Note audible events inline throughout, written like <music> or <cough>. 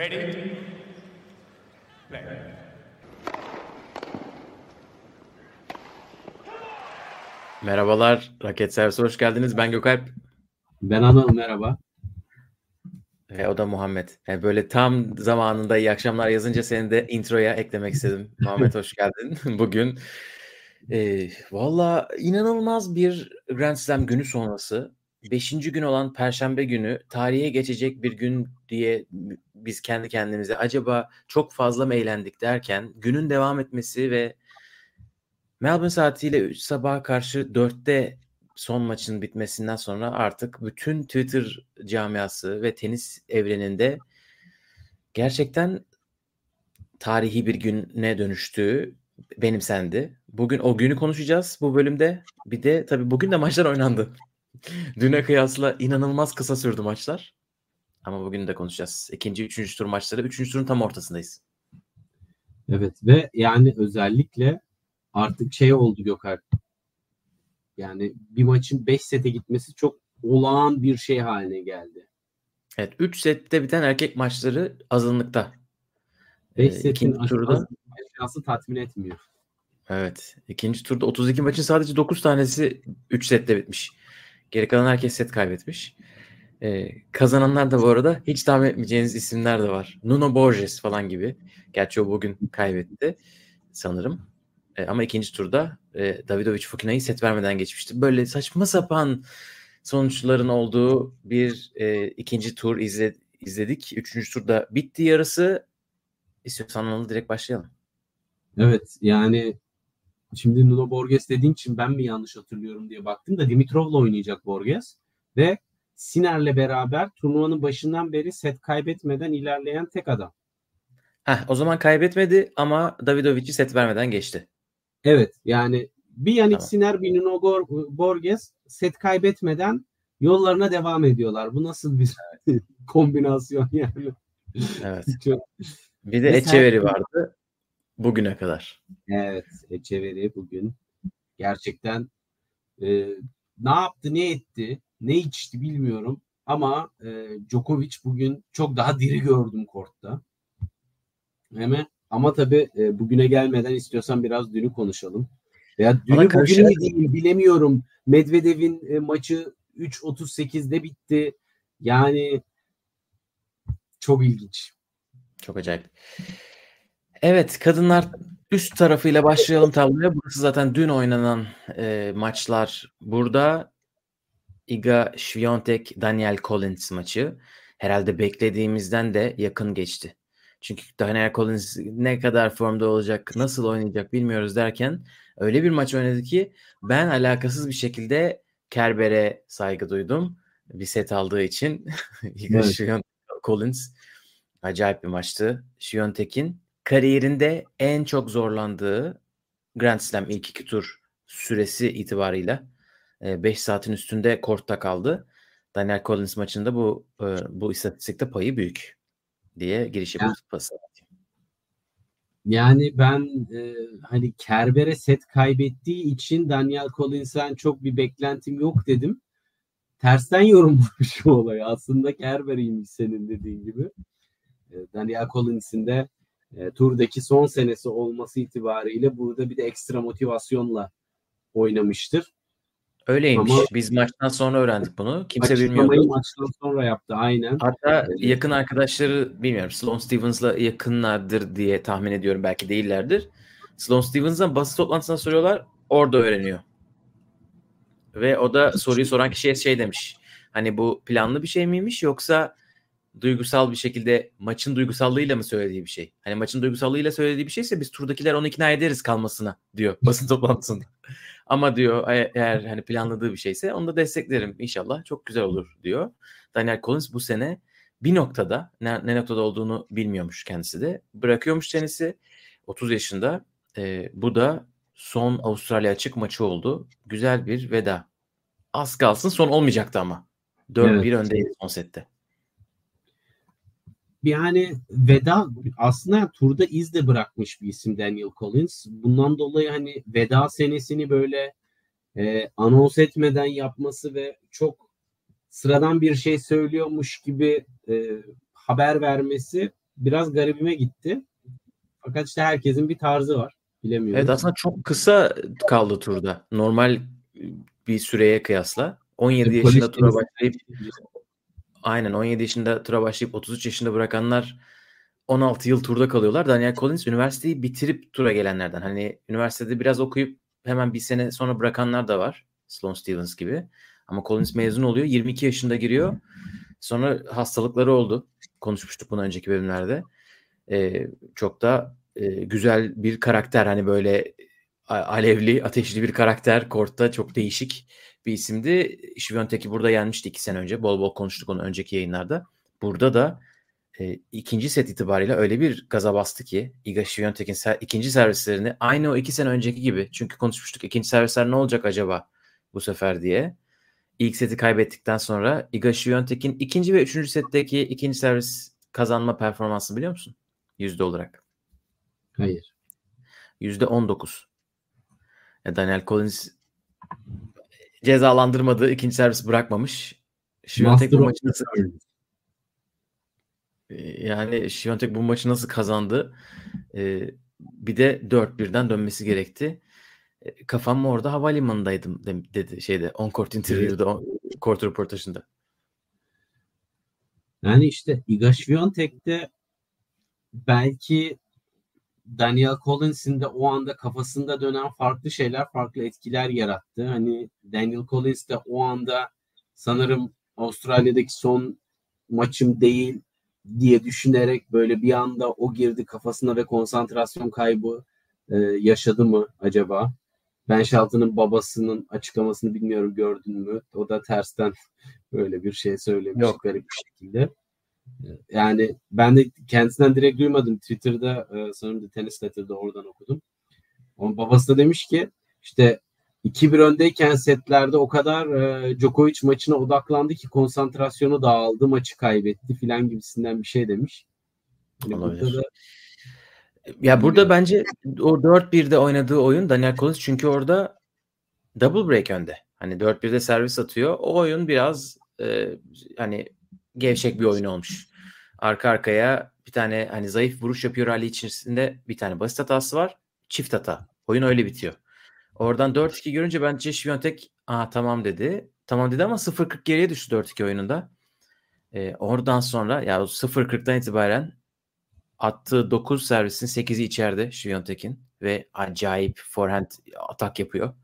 Ready? Play. Merhabalar, Raket Servisi hoş geldiniz. Ben Gökalp. Ben Anıl merhaba. Ve o da Muhammed. Yani böyle tam zamanında iyi akşamlar yazınca seni de introya eklemek istedim. <laughs> Muhammed hoş geldin. <laughs> Bugün e, valla inanılmaz bir Grand Slam günü sonrası. Beşinci gün olan Perşembe günü tarihe geçecek bir gün diye biz kendi kendimize acaba çok fazla mı eğlendik derken günün devam etmesi ve Melbourne saatiyle sabah karşı 4'te son maçın bitmesinden sonra artık bütün Twitter camiası ve tenis evreninde gerçekten tarihi bir güne dönüştüğü benimsendi. Bugün o günü konuşacağız bu bölümde. Bir de tabii bugün de maçlar oynandı. Düne kıyasla inanılmaz kısa sürdü maçlar. Ama bugün de konuşacağız. İkinci, üçüncü tur maçları. Üçüncü turun tam ortasındayız. Evet ve yani özellikle artık şey oldu Gökalp. Yani bir maçın 5 sete gitmesi çok olağan bir şey haline geldi. Evet 3 sette biten erkek maçları azınlıkta. 5 Ee, setin turda aşağısı tatmin etmiyor. Evet. ikinci turda 32 maçın sadece 9 tanesi 3 sette bitmiş. Geri kalan herkes set kaybetmiş. Ee, kazananlar da bu arada hiç tahmin etmeyeceğiniz isimler de var. Nuno Borges falan gibi. Gerçi o bugün kaybetti sanırım. Ee, ama ikinci turda e, Davidovic Fokina'yı set vermeden geçmişti. Böyle saçma sapan sonuçların olduğu bir e, ikinci tur izle, izledik. Üçüncü turda bitti yarısı. İstiyorsan Anıl direkt başlayalım. Evet yani şimdi Nuno Borges dediğin için ben mi yanlış hatırlıyorum diye baktım da Dimitrov'la oynayacak Borges ve Siner'le beraber turnuvanın başından beri set kaybetmeden ilerleyen tek adam. Heh, o zaman kaybetmedi ama Davidovic'i set vermeden geçti. Evet yani bir Yannick Tamam. Sinner bir Nuno Borges set kaybetmeden yollarına devam ediyorlar. Bu nasıl bir <laughs> kombinasyon yani? Evet. <laughs> Çok- Bir de sen- vardı bugüne kadar. Evet Echeverry bugün gerçekten e, ne yaptı ne etti ne içti bilmiyorum ama e, Djokovic bugün çok daha diri gördüm kortta. Hemen ama tabii e, bugüne gelmeden istiyorsan biraz dünü konuşalım. Veya dünü bugünü mü diyeyim bilemiyorum. Medvedev'in e, maçı 3.38'de bitti. Yani çok ilginç. Çok acayip. Evet kadınlar üst tarafıyla başlayalım tabloya. Burası zaten dün oynanan e, maçlar. Burada Iga Świątek Daniel Collins maçı herhalde beklediğimizden de yakın geçti. Çünkü Daniel Collins ne kadar formda olacak, nasıl oynayacak bilmiyoruz derken öyle bir maç oynadı ki ben alakasız bir şekilde Kerber'e saygı duydum. Bir set aldığı için. <laughs> Iga Evet. Świątek Collins acayip bir maçtı. Świątek'in kariyerinde en çok zorlandığı Grand Slam ilk iki tur süresi itibarıyla 5 saatin üstünde kortta kaldı. Daniel Collins maçında bu e, bu istatistikte payı büyük diye giriş yapıp pası. Yani ben e, hani Kerber'e set kaybettiği için Daniel Collins'ten çok bir beklentim yok dedim. Tersten yorumlamış bu olayı. Aslında Kerber'iymiş senin dediğin gibi. E, Daniel Collins'in de e, turdaki son senesi olması itibariyle burada bir de ekstra motivasyonla oynamıştır. Öyleymiş. Ama- Biz maçtan sonra öğrendik bunu. Kimse bilmiyordu. maçtan sonra yaptı aynen. Hatta yakın arkadaşları bilmiyorum Sloane Stevens'la yakınlardır diye tahmin ediyorum. Belki değillerdir. Sloane Stevens'dan basın toplantısına soruyorlar. Orada öğreniyor. Ve o da soruyu soran kişiye şey demiş. Hani bu planlı bir şey miymiş yoksa duygusal bir şekilde maçın duygusallığıyla mı söylediği bir şey? Hani maçın duygusallığıyla söylediği bir şeyse biz turdakiler onu ikna ederiz kalmasına diyor <laughs> basın toplantısında. Ama diyor e- eğer hani planladığı bir şeyse onu da desteklerim inşallah. Çok güzel olur diyor. Daniel Collins bu sene bir noktada ne, ne noktada olduğunu bilmiyormuş kendisi de. Bırakıyormuş tenisi 30 yaşında. E, bu da son Avustralya açık maçı oldu. Güzel bir veda. Az kalsın son olmayacaktı ama. 4-1 Evet. öndeydi son sette. Yani veda aslında turda iz de bırakmış bir isim Daniel Collins. Bundan dolayı hani veda senesini böyle e, anons etmeden yapması ve çok sıradan bir şey söylüyormuş gibi e, haber vermesi biraz garibime gitti. Fakat işte herkesin bir tarzı var. Bilemiyorum. Evet aslında çok kısa kaldı turda. Normal bir süreye kıyasla. 17 e, yaşında tura başlayıp aynen 17 yaşında tura başlayıp 33 yaşında bırakanlar 16 yıl turda kalıyorlar. Daniel Collins üniversiteyi bitirip tura gelenlerden. Hani üniversitede biraz okuyup hemen bir sene sonra bırakanlar da var. Sloan Stevens gibi. Ama Collins mezun oluyor. 22 yaşında giriyor. Sonra hastalıkları oldu. Konuşmuştuk bunu önceki bölümlerde. Ee, çok da e, güzel bir karakter. Hani böyle alevli, ateşli bir karakter. Kort'ta çok değişik bir isimdi. Şiviyontek'i burada gelmişti iki sene önce. Bol bol konuştuk onu önceki yayınlarda. Burada da e, ikinci set itibariyle öyle bir gaza bastı ki Iga Świątek'in ser, ikinci servislerini aynı o iki sene önceki gibi çünkü konuşmuştuk ikinci servisler ne olacak acaba bu sefer diye. İlk seti kaybettikten sonra Iga Świątek'in ikinci ve üçüncü setteki ikinci servis kazanma performansı biliyor musun? Yüzde olarak. Hayır. Yüzde on dokuz. Daniel Collins cezalandırmadı. ikinci servis bırakmamış. Świątek bu maçı nasıl yani Świątek bu maçı nasıl kazandı? Ee, bir de 4-1'den dönmesi gerekti. E, kafam orada havalimanındaydım dedi şeyde on court interview'da on, court röportajında. Yani işte Iga Świątek'te belki Daniel Collins'in de o anda kafasında dönen farklı şeyler, farklı etkiler yarattı. Hani Daniel Collins de o anda sanırım Avustralya'daki son maçım değil diye düşünerek böyle bir anda o girdi kafasına ve konsantrasyon kaybı e, yaşadı mı acaba? Ben Shelton'ın babasının açıklamasını bilmiyorum gördün mü? O da tersten <laughs> böyle bir şey söylemiş Yok. garip bir şekilde. Yani ben de kendisinden direkt duymadım. Twitter'da e, sanırım The Tennis Letter'da oradan okudum. Onun babası da demiş ki işte 2-1 öndeyken setlerde o kadar e, Djokovic maçına odaklandı ki konsantrasyonu dağıldı, maçı kaybetti filan gibisinden bir şey demiş. Yani Olabilir. Da, ya burada bence o 4-1'de oynadığı oyun Daniel Collins çünkü orada double break önde. Hani 4-1'de servis atıyor. O oyun biraz e, hani gevşek bir oyun olmuş. Arka arkaya bir tane hani zayıf vuruş yapıyor hali içerisinde bir tane basit hatası var. Çift hata. Oyun öyle bitiyor. Oradan 4-2 görünce bence Şiviyontek aa tamam dedi. Tamam dedi ama 0-40 geriye düştü 4-2 oyununda. Ee, oradan sonra ya 0-40'dan itibaren attığı 9 servisin 8'i içeride Şiviyontek'in ve acayip forehand atak yapıyor.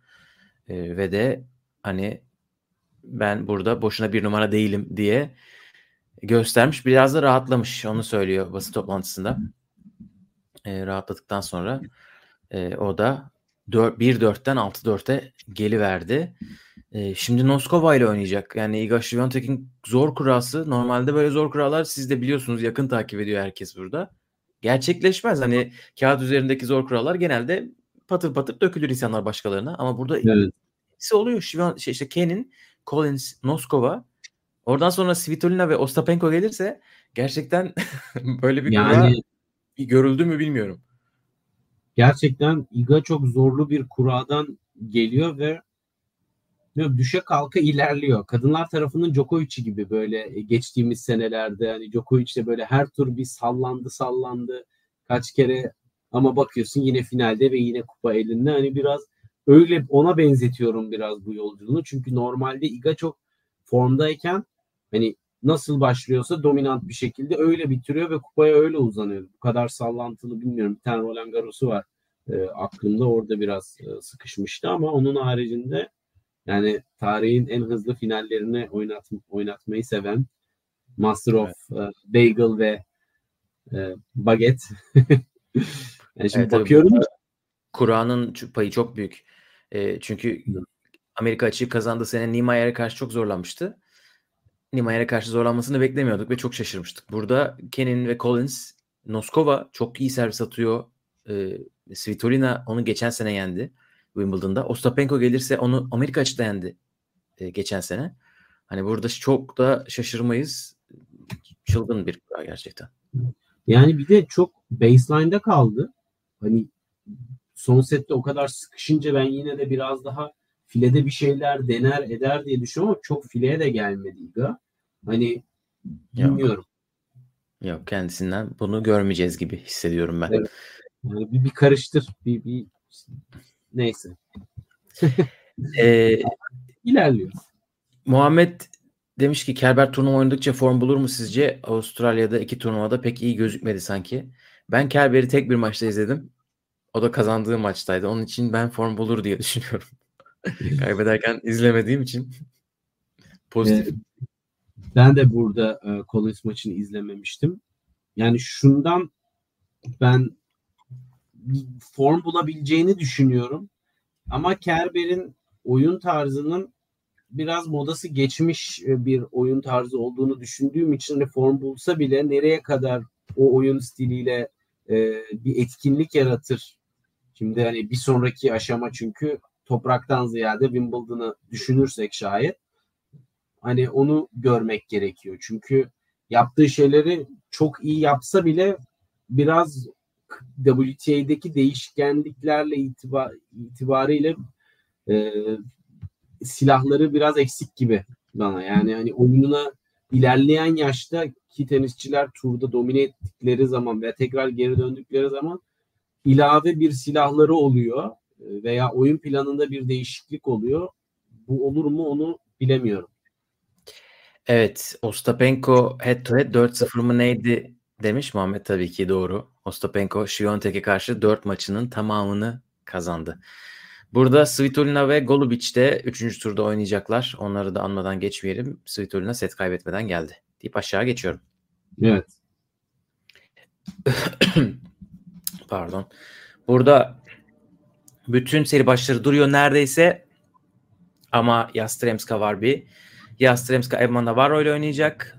Ee, ve de hani ben burada boşuna bir numara değilim diye göstermiş. Biraz da rahatlamış. Onu söylüyor basın toplantısında. E, rahatladıktan sonra e, o da 1-4'ten 6-4'e geliverdi. E, şimdi Noskova ile oynayacak. Yani Iga Świątek'in zor kurası normalde böyle zor kurallar siz de biliyorsunuz yakın takip ediyor herkes burada. Gerçekleşmez. Hani kağıt üzerindeki zor kurallar genelde patır patır dökülür insanlar başkalarına ama burada evet. oluyor. Şivan, şey işte Ken'in, Collins, Noskova oradan sonra Svitolina ve Ostapenko gelirse gerçekten <laughs> böyle bir yani, kura görüldü mü bilmiyorum gerçekten Iga çok zorlu bir kuradan geliyor ve düşe kalka ilerliyor. Kadınlar tarafının Djokovic'i gibi böyle geçtiğimiz senelerde hani Djokovic de böyle her tur bir sallandı sallandı kaç kere ama bakıyorsun yine finalde ve yine kupa elinde. Hani biraz öyle ona benzetiyorum biraz bu yolculuğunu. Çünkü normalde Iga çok formdayken hani nasıl başlıyorsa dominant bir şekilde öyle bitiriyor ve kupaya öyle uzanıyor. Bu kadar sallantılı bilmiyorum. Bir tane Roland Garros'u var. E, aklımda orada biraz e, sıkışmıştı ama onun haricinde yani tarihin en hızlı finallerini oynat, oynatmayı seven Master of evet. e, Bagel ve e, Baget. <laughs> yani şimdi evet, bakıyorum. Kur'an'ın payı çok büyük. E, çünkü Amerika açığı kazandığı sene Niemeyer'e karşı çok zorlanmıştı. Niemeyer'e karşı zorlanmasını beklemiyorduk ve çok şaşırmıştık. Burada Kenin ve Collins, Noskova çok iyi servis atıyor. E, Svitolina onu geçen sene yendi Wimbledon'da. Ostapenko gelirse onu Amerika açıkta yendi e, geçen sene. Hani burada çok da şaşırmayız. Çılgın bir kura gerçekten. Yani bir de çok baseline'da kaldı. Hani son sette o kadar sıkışınca ben yine de biraz daha filede bir şeyler dener eder diye düşünüyorum ama çok fileye de gelmedi Iga. Hani bilmiyorum. Yok kendisinden bunu görmeyeceğiz gibi hissediyorum ben. Evet. Yani bir, bir karıştır. Bir, bir neyse. <laughs> ee, İlerliyor. Muhammed demiş ki Kerber turnuva oynadıkça form bulur mu sizce? Avustralya'da iki turnuvada pek iyi gözükmedi sanki. Ben Kerber'i tek bir maçta izledim. O da kazandığı maçtaydı. Onun için ben form bulur diye <laughs> düşünüyorum. <laughs> Kaybederken izlemediğim için pozitif. Ben de burada e, Collins maçını izlememiştim. Yani şundan ben form bulabileceğini düşünüyorum. Ama Kerber'in oyun tarzının biraz modası geçmiş e, bir oyun tarzı olduğunu düşündüğüm için hani form bulsa bile nereye kadar o oyun stiliyle e, bir etkinlik yaratır. Şimdi hani bir sonraki aşama çünkü topraktan ziyade Wimbledon'ı düşünürsek şayet hani onu görmek gerekiyor. Çünkü yaptığı şeyleri çok iyi yapsa bile biraz WTA'deki değişkenliklerle itibar, itibariyle e, silahları biraz eksik gibi bana. Yani hani oyununa ilerleyen yaşta ki tenisçiler turda domine ettikleri zaman ve tekrar geri döndükleri zaman ilave bir silahları oluyor veya oyun planında bir değişiklik oluyor. Bu olur mu onu bilemiyorum. Evet, Ostapenko head to head 4-0 mı neydi demiş Muhammed tabii ki doğru. Ostapenko Şiyontek'e karşı 4 maçının tamamını kazandı. Burada Svitolina ve Golubic de 3. turda oynayacaklar. Onları da anmadan geçmeyelim. Svitolina set kaybetmeden geldi. Deyip aşağı geçiyorum. Evet. <coughs> Pardon. Burada bütün seri başları duruyor neredeyse. Ama Yastremska var bir. Yastremska Emma Navarro ile oynayacak.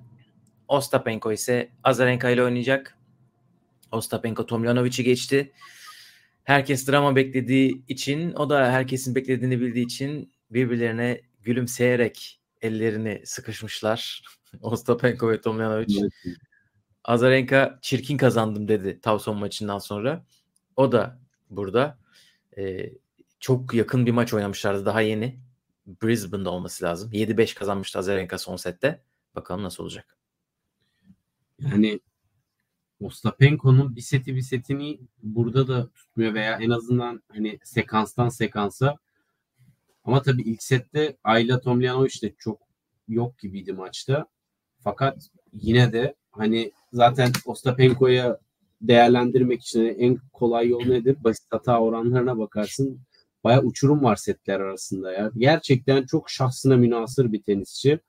Ostapenko ise Azarenka ile oynayacak. Ostapenko Tomjanovic'i geçti. Herkes drama beklediği için, o da herkesin beklediğini bildiği için birbirlerine gülümseyerek ellerini sıkışmışlar. <laughs> Ostapenko ve Tomjanovic. Evet. Azarenka çirkin kazandım dedi Tavson maçından sonra. O da burada. Ee, çok yakın bir maç oynamışlardı daha yeni. Brisbane'da olması lazım. 7-5 kazanmıştı Azarenka son sette. Bakalım nasıl olacak. Yani Ostapenko'nun bir seti bir setini burada da tutmuyor veya en azından hani sekanstan sekansa ama tabii ilk sette Ayla Tomljanovic de çok yok gibiydi maçta. Fakat yine de hani zaten Ostapenko'ya değerlendirmek için en kolay yol nedir? Basit hata oranlarına bakarsın. Baya uçurum var setler arasında ya. Gerçekten çok şahsına münasır bir tenisçi.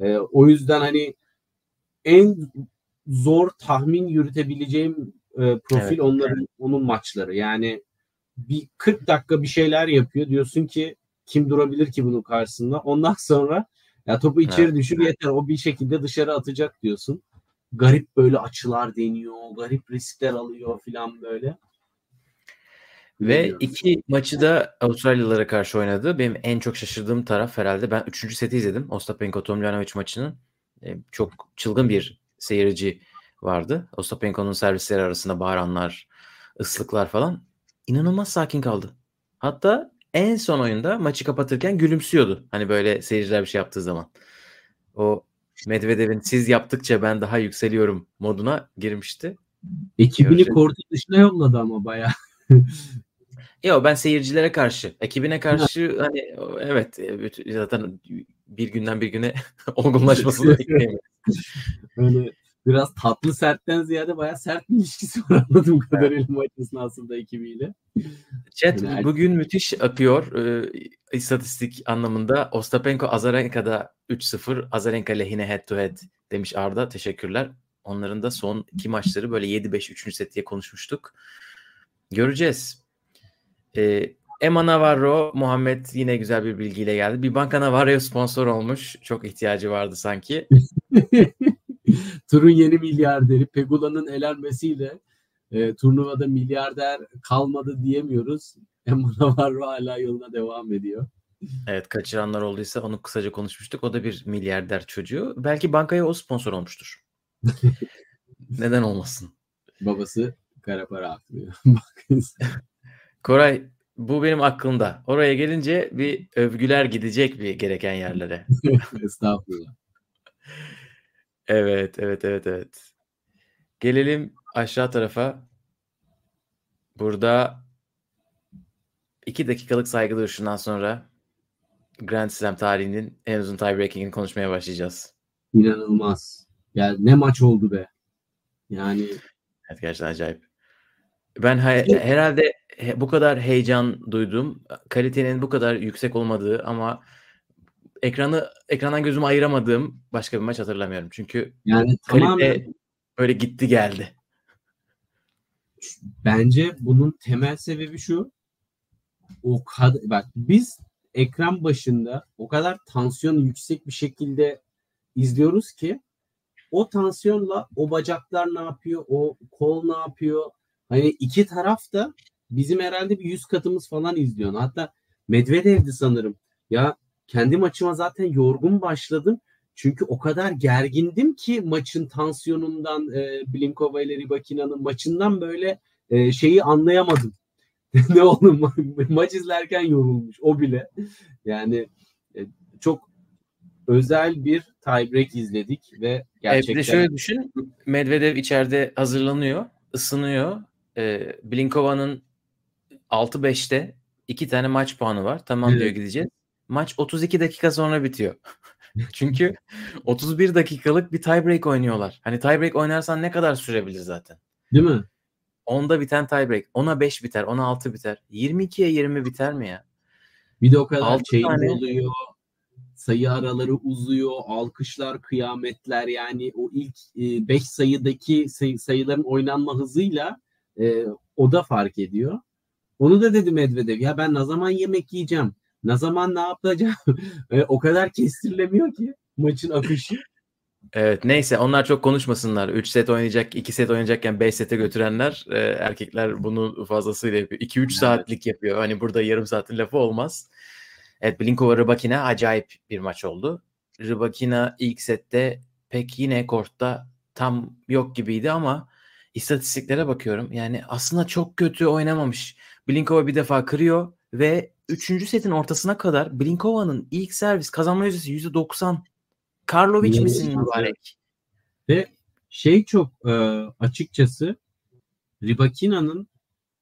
Ee, o yüzden hani en zor tahmin yürütebileceğim e, profil evet, onların evet. onun maçları. Yani bir 40 dakika bir şeyler yapıyor. Diyorsun ki kim durabilir ki bunun karşısında? Ondan sonra ya topu içeri evet. düşür yeter. O bir şekilde dışarı atacak diyorsun. Garip böyle açılar deniyor. Garip riskler alıyor filan böyle. Ve iki maçı da Avustralyalılara karşı oynadı. Benim en çok şaşırdığım taraf herhalde ben 3. seti izledim. Ostapenko Tomljanovic maçının. Çok çılgın bir seyirci vardı. Ostapenko'nun servisleri arasında bağıranlar, ıslıklar falan. İnanılmaz sakin kaldı. Hatta en son oyunda maçı kapatırken gülümsüyordu. Hani böyle seyirciler bir şey yaptığı zaman. O Medvedev'in siz yaptıkça ben daha yükseliyorum moduna girmişti. Ekibini kortu dışına yolladı ama bayağı. <laughs> Yok ben seyircilere karşı, ekibine karşı hani evet e, zaten bir günden bir güne <laughs> olgunlaşmasını <laughs> bekleyemiyorum. Öyle biraz tatlı sertten ziyade bayağı sert bir ilişkisi var anladığım kadarıyla maç esnasında ekibiyle. Chat yani bugün müthiş akıyor e, istatistik anlamında. Ostapenko Azarenka'da 3-0 Azarenka lehine head to head demiş Arda. Teşekkürler. Onların da son iki maçları böyle 7-5 3. set diye konuşmuştuk. Göreceğiz. Ee, Emma Navarro, Muhammed yine güzel bir bilgiyle geldi. Bir banka Navarro'ya sponsor olmuş. Çok ihtiyacı vardı sanki. <laughs> Turun yeni milyarderi Pegula'nın elenmesiyle e, turnuvada milyarder kalmadı diyemiyoruz. <laughs> Emma Navarro hala yoluna devam ediyor. Evet kaçıranlar olduysa onu kısaca konuşmuştuk. O da bir milyarder çocuğu. Belki bankaya o sponsor olmuştur. <laughs> Neden olmasın? Babası kara para aklıyor. Koray bu benim aklımda. Oraya gelince bir övgüler gidecek bir gereken yerlere. <laughs> Estağfurullah. Evet, evet, evet, evet. Gelelim aşağı tarafa. Burada iki dakikalık saygı duruşundan sonra Grand Slam tarihinin en uzun tiebreaking'ini konuşmaya başlayacağız. İnanılmaz. Ya ne maç oldu be. Yani Evet gerçekten acayip. Ben he- herhalde he- bu kadar heyecan duydum. Kalitenin bu kadar yüksek olmadığı ama ekranı ekrandan gözümü ayıramadığım başka bir maç hatırlamıyorum. Çünkü yani kalite tamamen böyle gitti geldi. bence bunun temel sebebi şu. O kadar bak biz ekran başında o kadar tansiyon yüksek bir şekilde izliyoruz ki o tansiyonla o bacaklar ne yapıyor, o kol ne yapıyor? Hani iki taraf da bizim herhalde bir yüz katımız falan izliyor. Hatta Medvedev'di sanırım. Ya kendi maçıma zaten yorgun başladım. Çünkü o kadar gergindim ki maçın tansiyonundan, e, Blinkova ile Rybakina'nın maçından böyle e, şeyi anlayamadım. <laughs> ne oğlum ma- maç izlerken yorulmuş o bile. Yani e, çok özel bir tiebreak izledik ve E, gerçekten bir de şöyle düşün. Medvedev içeride hazırlanıyor, ısınıyor. E, Blinkova'nın 6-5'te iki tane maç puanı var. Tamam Evet. diyor gideceğiz. Maç 32 dakika sonra bitiyor. <laughs> Çünkü 31 dakikalık bir tiebreak oynuyorlar. Hani tiebreak oynarsan ne kadar sürebilir zaten? değil mi? 10'da biten tiebreak. 10'a 5 biter, 10'a 6 biter. 22'ye 20 biter mi ya? Bir de o kadar change tane- oluyor. Sayı araları uzuyor. Alkışlar, kıyametler yani o ilk 5 sayıdaki sayı- sayıların oynanma hızıyla e, o da fark ediyor. Onu da dedi Medvedev. Ya ben ne zaman yemek yiyeceğim? Ne zaman ne yapacağım? <laughs> E, o kadar kestirilemiyor ki maçın akışı. Evet neyse onlar çok konuşmasınlar. 3 set oynayacak, 2 set oynayacakken 5 sete götürenler e, erkekler bunu fazlasıyla yapıyor. 2-3 Evet. saatlik yapıyor. Hani burada yarım saatin lafı olmaz. Evet Blinkova Rybakina acayip bir maç oldu. Rybakina ilk sette pek yine kortta tam yok gibiydi ama istatistiklere bakıyorum. Yani aslında çok kötü oynamamış. Blinkova bir defa kırıyor ve 3. setin ortasına kadar Blinkova'nın ilk servis kazanma yüzdesi %90. Karlovic misin mübarek? Ve şey çok e, açıkçası Rybakina'nın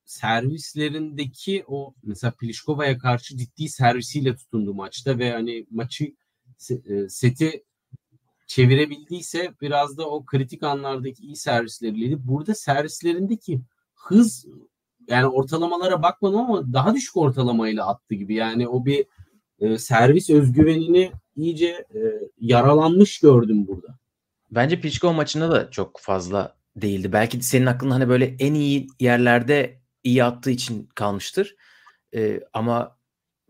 servislerindeki o mesela Pliškova'ya karşı ciddi servisiyle tutundu maçta ve hani maçı e, seti çevirebildiyse biraz da o kritik anlardaki iyi servisleriyle burada servislerindeki hız yani ortalamalara bakmadım ama daha düşük ortalamayla attı gibi. Yani o bir e, servis özgüvenini iyice e, yaralanmış gördüm burada. Bence Pliskova maçında da çok fazla değildi. Belki senin aklında hani böyle en iyi yerlerde iyi attığı için kalmıştır. Ee, ama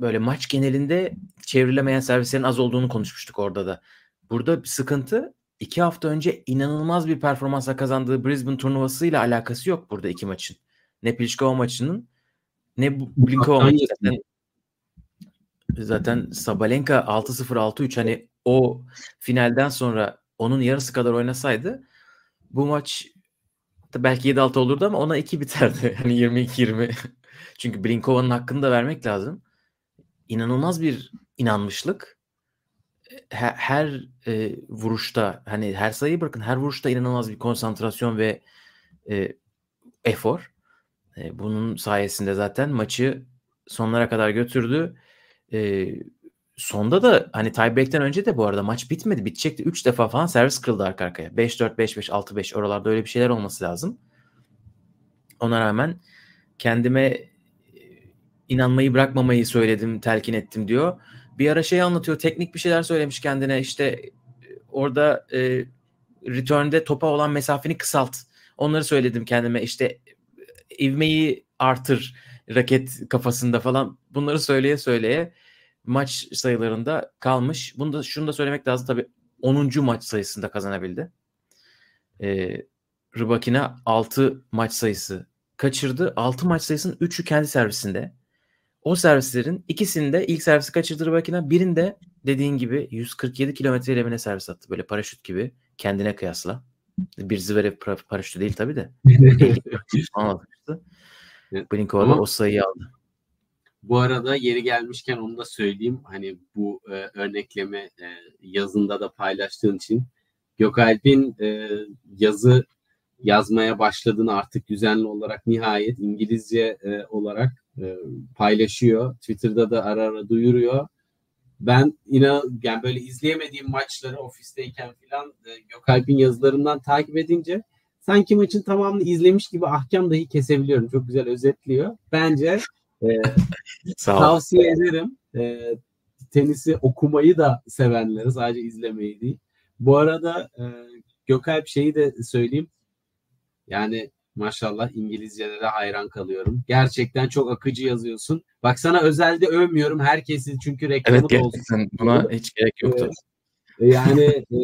böyle maç genelinde çevrilemeyen servislerin az olduğunu konuşmuştuk orada da. Burada bir sıkıntı iki hafta önce inanılmaz bir performansla kazandığı Brisbane turnuvasıyla alakası yok burada iki maçın. Ne Pliskova maçının ne Blinkova Uzaktan maçı. yakın. Zaten, zaten Sabalenka 6-0 6-3 hani o finalden sonra onun yarısı kadar oynasaydı bu maç belki 7-6 olurdu ama ona 2 biterdi. <laughs> Hani 22-20. Çünkü Blinkova'nın hakkını da vermek lazım. İnanılmaz bir inanmışlık. Her, e, vuruşta hani her sayıyı bırakın her vuruşta inanılmaz bir konsantrasyon ve e, efor. E, bunun sayesinde zaten maçı sonlara kadar götürdü. E, sonda da hani tiebreak'ten önce de bu arada maç bitmedi. Bitecekti. 3 defa falan servis kırıldı arka arkaya. 5-4, 5-5, 6-5 oralarda öyle bir şeyler olması lazım. Ona rağmen kendime e, inanmayı bırakmamayı söyledim, telkin ettim diyor. Bir ara şey anlatıyor. Teknik bir şeyler söylemiş kendine. İşte e, orada e, return'de topa olan mesafeni kısalt. Onları söyledim kendime. İşte e, ivmeyi artır raket kafasında falan. Bunları söyleye söyleye maç sayılarında kalmış. Bunu da şunu da söylemek lazım tabii 10. maç sayısında kazanabildi. Ee, Rybakina 6 maç sayısı kaçırdı. 6 maç sayısının 3'ü kendi servisinde. O servislerin ikisinde ilk servisi kaçırdı Rybakina. Birinde dediğin gibi 147 kilometre ilemine servis attı. Böyle paraşüt gibi kendine kıyasla. Bir Zverev para- paraşütü değil tabii de. <laughs> Falan atmıştı. Evet. Blinkova da Ama- o sayıyı aldı. Bu arada yeri gelmişken onu da söyleyeyim. Hani bu e, örnekleme e, yazında da paylaştığın için Gökalp'in e, yazı yazmaya başladığını artık düzenli olarak nihayet İngilizce e, olarak e, paylaşıyor. Twitter'da da ara ara duyuruyor. Ben inan yani böyle izleyemediğim maçları ofisteyken filan e, Gökalp'in yazılarından takip edince sanki maçın tamamını izlemiş gibi ahkam dahi kesebiliyorum. Çok güzel özetliyor. Bence e, <laughs> tavsiye ederim. E, tenisi okumayı da sevenlere sadece izlemeyi değil. Bu arada e, Gökalp şeyi de söyleyeyim. Yani maşallah İngilizce'de de hayran kalıyorum. Gerçekten çok akıcı yazıyorsun. Bak sana özelde övmüyorum herkesi çünkü reklamı evet, da olsun. Buna hiç gerek yoktu. Ee, yani e,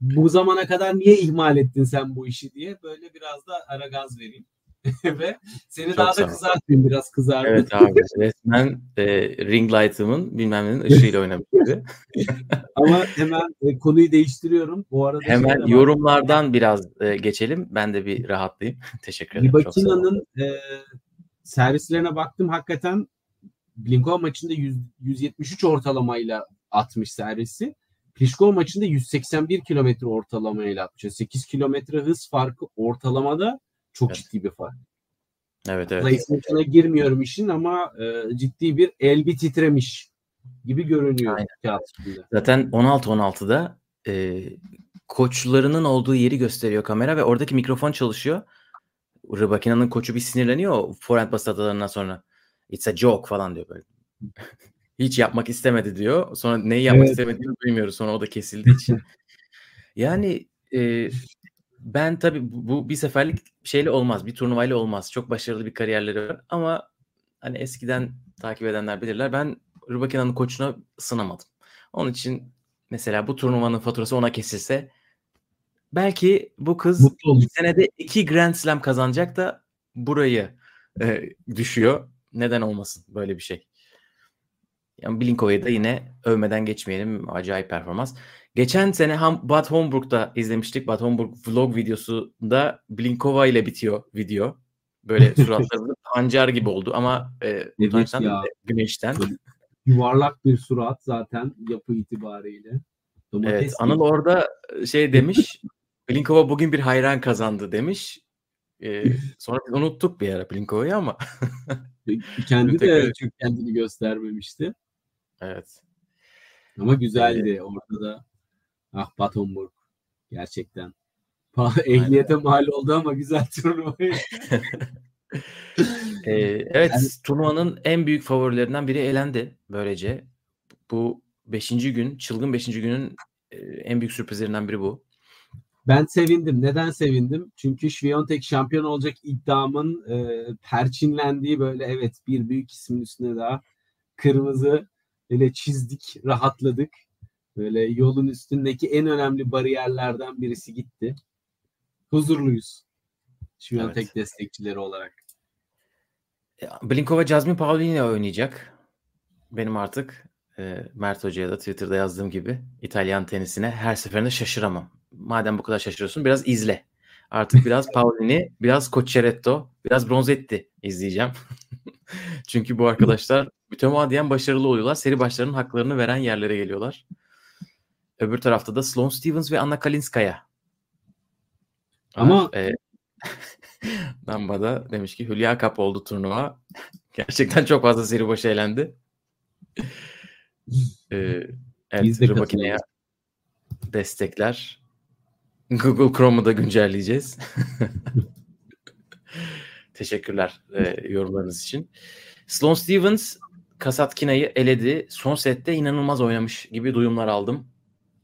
bu zamana kadar niye ihmal ettin sen bu işi diye böyle biraz da ara gaz vereyim. <laughs> Ve seni Çok daha da kızartayım biraz kızardım. Evet abi resmen e, ring light'ımın bilmem nenin ışığıyla <laughs> oynamış Ama hemen e, konuyu değiştiriyorum. Bu arada hemen yorumlardan biraz e, geçelim. Ben de bir rahatlayayım. <laughs> Teşekkür ederim. Libakina'nın e, servislerine baktım. Hakikaten Blinkov maçında 100, 173 ortalamayla atmış servisi. Pliskov maçında 181 kilometre ortalamayla atmış. 8 kilometre hız farkı ortalamada çok evet. ciddi bir fark. Evet evet. PlayStation'a girmiyorum işin ama e, ciddi bir el bir titremiş gibi görünüyor kağıt Zaten 16-16'da e, koçlarının olduğu yeri gösteriyor kamera ve oradaki mikrofon çalışıyor. Rıbakina'nın koçu bir sinirleniyor forehand basit hatalarından sonra. It's a joke falan diyor böyle. <laughs> Hiç yapmak istemedi diyor. Sonra neyi yapmak evet. istemediğini duymuyoruz. Sonra o da kesildiği için. <laughs> yani e, ben tabii bu, bu bir seferlik şeyle olmaz. Bir turnuvayla olmaz. Çok başarılı bir kariyerleri var ama hani eskiden takip edenler bilirler. Ben Rubakina'nın koçuna sınamadım. Onun için mesela bu turnuvanın faturası ona kesilse belki bu kız senede iki Grand Slam kazanacak da burayı e, düşüyor. Neden olmasın böyle bir şey? Yani Blinkova'yı da yine övmeden geçmeyelim. Acayip performans. Geçen sene Ham Bad Homburg'da izlemiştik. Bad Homburg vlog videosunda Blinkova ile bitiyor video. Böyle <laughs> suratları pancar gibi oldu ama e, evet ya. güneşten. Yuvarlak bir surat zaten yapı itibariyle. Domates evet, Anıl orada şey demiş. <laughs> Blinkova bugün bir hayran kazandı demiş. Ee, <laughs> sonra biz unuttuk bir ara Blinkova'yı ama. Kendi de çok kendini göstermemişti. Evet. Ama güzeldi ee, orada da. Ah Batonburg. Gerçekten. <laughs> Ehliyete mal oldu ama güzel <laughs> turnuva. <laughs> ee, evet yani, turnuvanın en büyük favorilerinden biri elendi böylece. Bu beşinci gün, çılgın beşinci günün en büyük sürprizlerinden biri bu. Ben sevindim. Neden sevindim? Çünkü Şviyontek şampiyon olacak iddiamın e, perçinlendiği böyle evet bir büyük ismin üstüne daha kırmızı ile çizdik, rahatladık. Böyle yolun üstündeki en önemli bariyerlerden birisi gitti. Huzurluyuz. Şviyontek evet. destekçileri olarak. Blinkova Jasmine Paolini oynayacak. Benim artık e, Mert Hoca'ya da Twitter'da yazdığım gibi İtalyan tenisine her seferinde şaşıramam. Madem bu kadar şaşırıyorsun biraz izle. Artık biraz <laughs> Paolini, biraz Cocceretto, biraz Bronzetti izleyeceğim. <laughs> Çünkü bu arkadaşlar mütemadiyen başarılı oluyorlar. Seri başlarının haklarını veren yerlere geliyorlar. Öbür tarafta da Sloane Stevens ve Anna Kalinskaya. Ama e, <laughs> Damba da demiş ki Hülya Kap oldu turnuva. <laughs> Gerçekten çok fazla seri başı eğlendi. ee, evet, makineye destekler. Google Chrome'u da güncelleyeceğiz. <laughs> Teşekkürler e, yorumlarınız için. Sloan Stevens Kasatkina'yı eledi. Son sette inanılmaz oynamış gibi duyumlar aldım.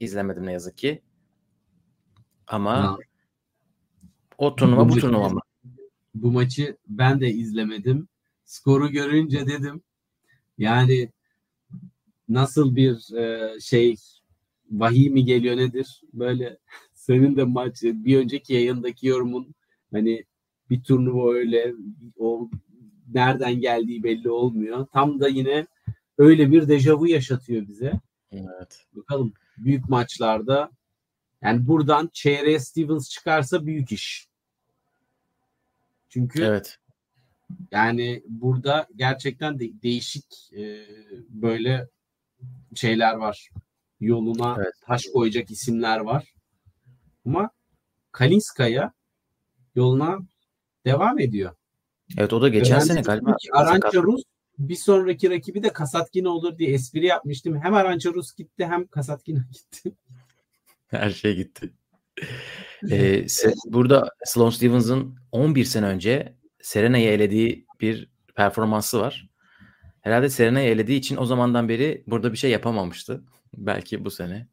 İzlemedim ne yazık ki. Ama ha. o turnuva bu, bu turnuva mı? Bu maçı ben de izlemedim. Skoru görünce dedim yani nasıl bir e, şey vahiy mi geliyor nedir? Böyle <laughs> senin de maç bir önceki yayındaki yorumun hani bir turnuva öyle o nereden geldiği belli olmuyor. Tam da yine öyle bir dejavu yaşatıyor bize. Evet. Bakalım büyük maçlarda yani buradan çeyreğe Stevens çıkarsa büyük iş. Çünkü evet. yani burada gerçekten de değişik e, böyle şeyler var. Yoluna evet. taş koyacak isimler var. Ama Kalinskaya yoluna devam ediyor. Evet o da geçen sene galiba. Arança Rus bir sonraki rakibi de Kasatkina olur diye espri yapmıştım. Hem Arança Rus gitti hem Kasatkina <laughs> gitti. Her şey gitti. <laughs> Ee, burada Sloane Stevens'ın 11 sene önce Serena'yı elediği bir performansı var. Herhalde Serena'yı elediği için o zamandan beri burada bir şey yapamamıştı. Belki bu sene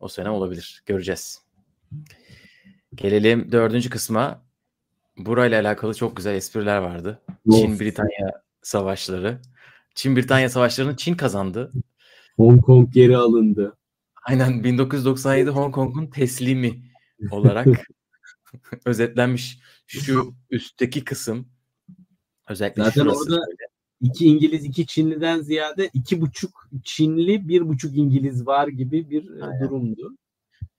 o sene olabilir. Göreceğiz. Gelelim dördüncü kısma. Burayla alakalı çok güzel espriler vardı. Çin-Britanya savaşları. Çin-Britanya savaşlarını Çin kazandı. Hong Kong geri alındı. Aynen 1997 Hong Kong'un teslimi olarak <laughs> özetlenmiş şu üstteki kısım. Özellikle Zaten şurası. orada-. İki İngiliz, iki Çinliden ziyade iki buçuk Çinli, bir buçuk İngiliz var gibi bir e, Aynen. durumdu.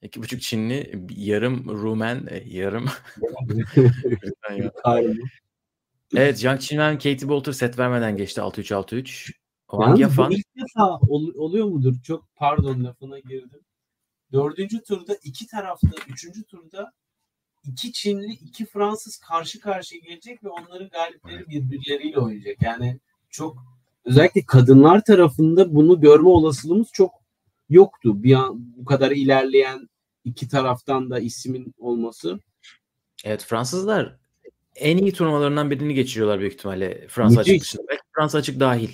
İki buçuk Çinli, yarım Rumen, e, yarım. <laughs> Evet, Jiang Qinwen, Katie Bolter set vermeden geçti 6-3 6-3. Wang Yafan ilk defa ol- oluyor mudur? Çok pardon lafına girdim. Dördüncü turda iki tarafta, üçüncü turda iki Çinli, iki Fransız karşı karşıya gelecek ve onların galipleri birbirleriyle oynayacak. Yani çok özellikle kadınlar tarafında bunu görme olasılığımız çok yoktu. Bir an bu kadar ilerleyen iki taraftan da ismin olması. Evet Fransızlar en iyi turnuvalarından birini geçiriyorlar büyük ihtimalle Fransa açık Müthiş. dışında. Belki Fransa açık dahil.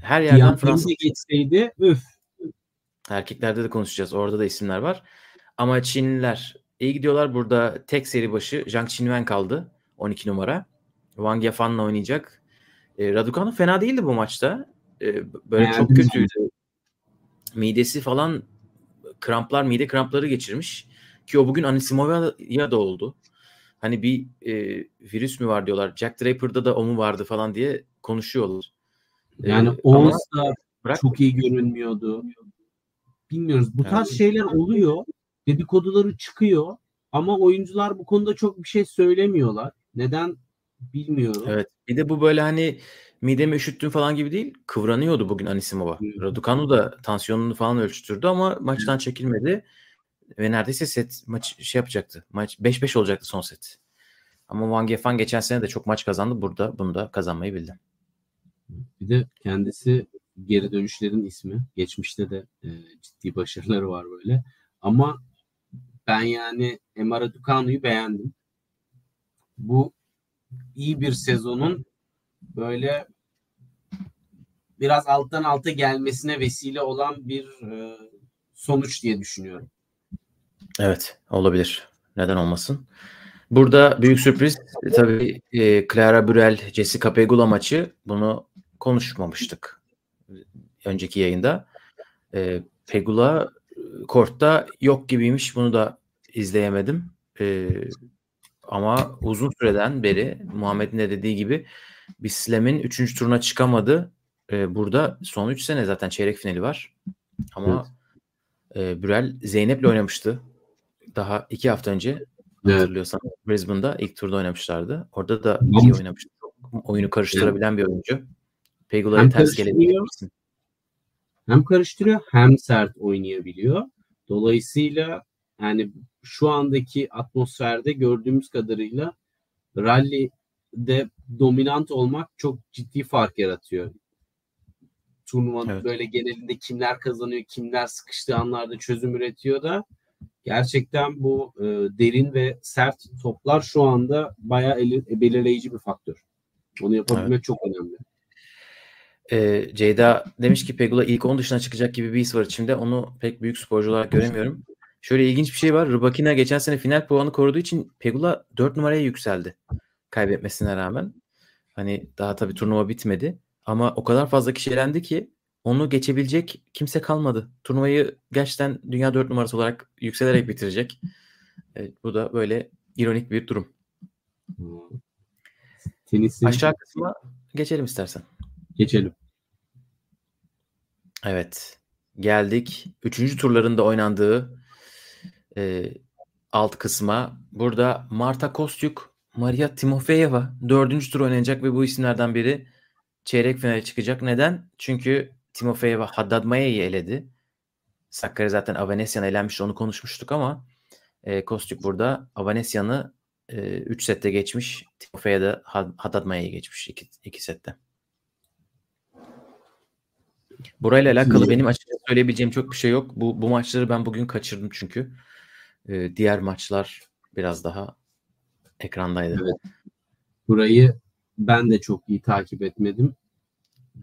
Her yerden an Fransa geçseydi öf. erkeklerde de konuşacağız. Orada da isimler var. Ama Çinliler iyi gidiyorlar. Burada tek seri başı Zhang Qinwen kaldı. 12 numara. Wang Yafan'la oynayacak. E, Raducanu fena değildi bu maçta. E, böyle çok Beğendim kötüydü. Midesi falan kramplar, mide krampları geçirmiş. Ki o bugün Anisimova'ya da oldu. Hani bir e, virüs mü var diyorlar. Jack Draper'da da o mu vardı falan diye konuşuyorlar. E, Yani Oğuz da bırak çok iyi görünmüyordu. Bilmiyoruz. Bu tarz şeyler oluyor. Dedikoduları çıkıyor. Ama oyuncular bu konuda çok bir şey söylemiyorlar. Neden bilmiyorum. Evet. Bir de bu böyle hani midemi üşüttüm falan gibi değil. Kıvranıyordu bugün Anisimova. Raducanu da tansiyonunu falan ölçtürdü ama maçtan çekilmedi. Ve neredeyse set maç şey yapacaktı. Maç 5-5 olacaktı son set. Ama Wang Yafan geçen sene de çok maç kazandı. Burada bunu da kazanmayı bildi. Bir de kendisi geri dönüşlerin ismi. Geçmişte de e, ciddi başarıları var böyle. Ama ben yani Emma Raducanu'yu beğendim. Bu iyi bir sezonun böyle biraz alttan alta gelmesine vesile olan bir e, sonuç diye düşünüyorum. Evet olabilir. Neden olmasın? Burada büyük sürpriz e, tabii e, Clara Burel, Jessica Pegula maçı. Bunu konuşmamıştık önceki yayında. E, Pegula e, kortta yok gibiymiş. Bunu da izleyemedim. E, ama uzun süreden beri Muhammed'in de dediği gibi bir slam'in 3. turuna çıkamadı. E, burada son 3 sene zaten çeyrek finali var. Ama e, Burel Zeynep'le oynamıştı. Daha 2 hafta önce hatırlıyorsan Brisbane'da ilk turda oynamışlardı. Orada da iyi Tamam. oynamıştı. Oyunu karıştırabilen bir oyuncu. Pegula'yı Hem ters gelebilirsin. Hem karıştırıyor hem sert oynayabiliyor. Dolayısıyla yani şu andaki atmosferde gördüğümüz kadarıyla rally'de dominant olmak çok ciddi fark yaratıyor. Turnuvanın Evet. böyle genelinde kimler kazanıyor, kimler sıkıştığı anlarda çözüm üretiyor da gerçekten bu e, derin ve sert toplar şu anda bayağı eli- belirleyici bir faktör. Onu yapabilmek çok önemli. Ee, Ceyda demiş ki Pegula ilk 10 dışına çıkacak gibi bir his var içimde. Onu pek büyük sporcu olarak göremiyorum. Şöyle ilginç bir şey var. Rybakina geçen sene final puanı koruduğu için Pegula 4 numaraya yükseldi. Kaybetmesine rağmen. Hani daha tabii turnuva bitmedi. Ama o kadar fazla kişi elendi ki onu geçebilecek kimse kalmadı. Turnuvayı gerçekten dünya 4 numarası olarak yükselerek bitirecek. Evet, bu da böyle ironik bir durum. Tenisin Aşağı kısma geçelim istersen. geçelim. Evet. Geldik. Üçüncü turlarında oynandığı e, alt kısma. Burada Marta Kostyuk, Maria Timofeyeva dördüncü tur oynayacak ve bu isimlerden biri çeyrek finale çıkacak. Neden? Çünkü Timofeyeva Haddad Maya'yı eledi. Sakkari zaten Avanesyan'a elenmişti onu konuşmuştuk ama e, Kostyuk burada Avanesyan'ı 3 sette geçmiş. Timofey'e de Haddad Maya'ya geçmiş 2 sette. Burayla alakalı benim açıkçası söyleyebileceğim çok bir şey yok. Bu, bu maçları ben bugün kaçırdım çünkü. Ee, diğer maçlar biraz daha ekrandaydı. Evet. Burayı ben de çok iyi takip etmedim.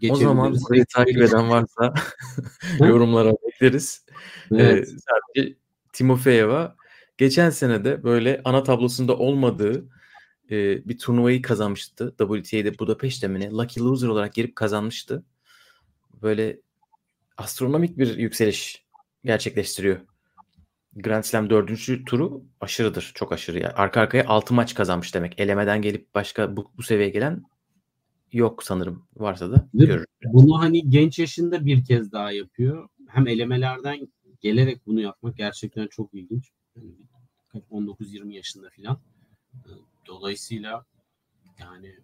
O zaman burayı takip eden varsa <laughs> <laughs> yorumlara bekleriz. Evet. Ee, Timofeyeva geçen sene de böyle ana tablosunda olmadığı e, bir turnuvayı kazanmıştı. WTA'de Budapeşte mi ne? Lucky Loser olarak girip kazanmıştı. Böyle astronomik bir yükseliş gerçekleştiriyor. Grand Slam dördüncü turu aşırıdır. Çok aşırı. Yani. Arka arkaya 6 maç kazanmış demek. Elemeden gelip başka bu, bu seviyeye gelen yok sanırım. Varsa da görürüz. Bunu hani genç yaşında bir kez daha yapıyor. Hem elemelerden gelerek bunu yapmak gerçekten çok ilginç. 19-20 yaşında filan. Dolayısıyla yani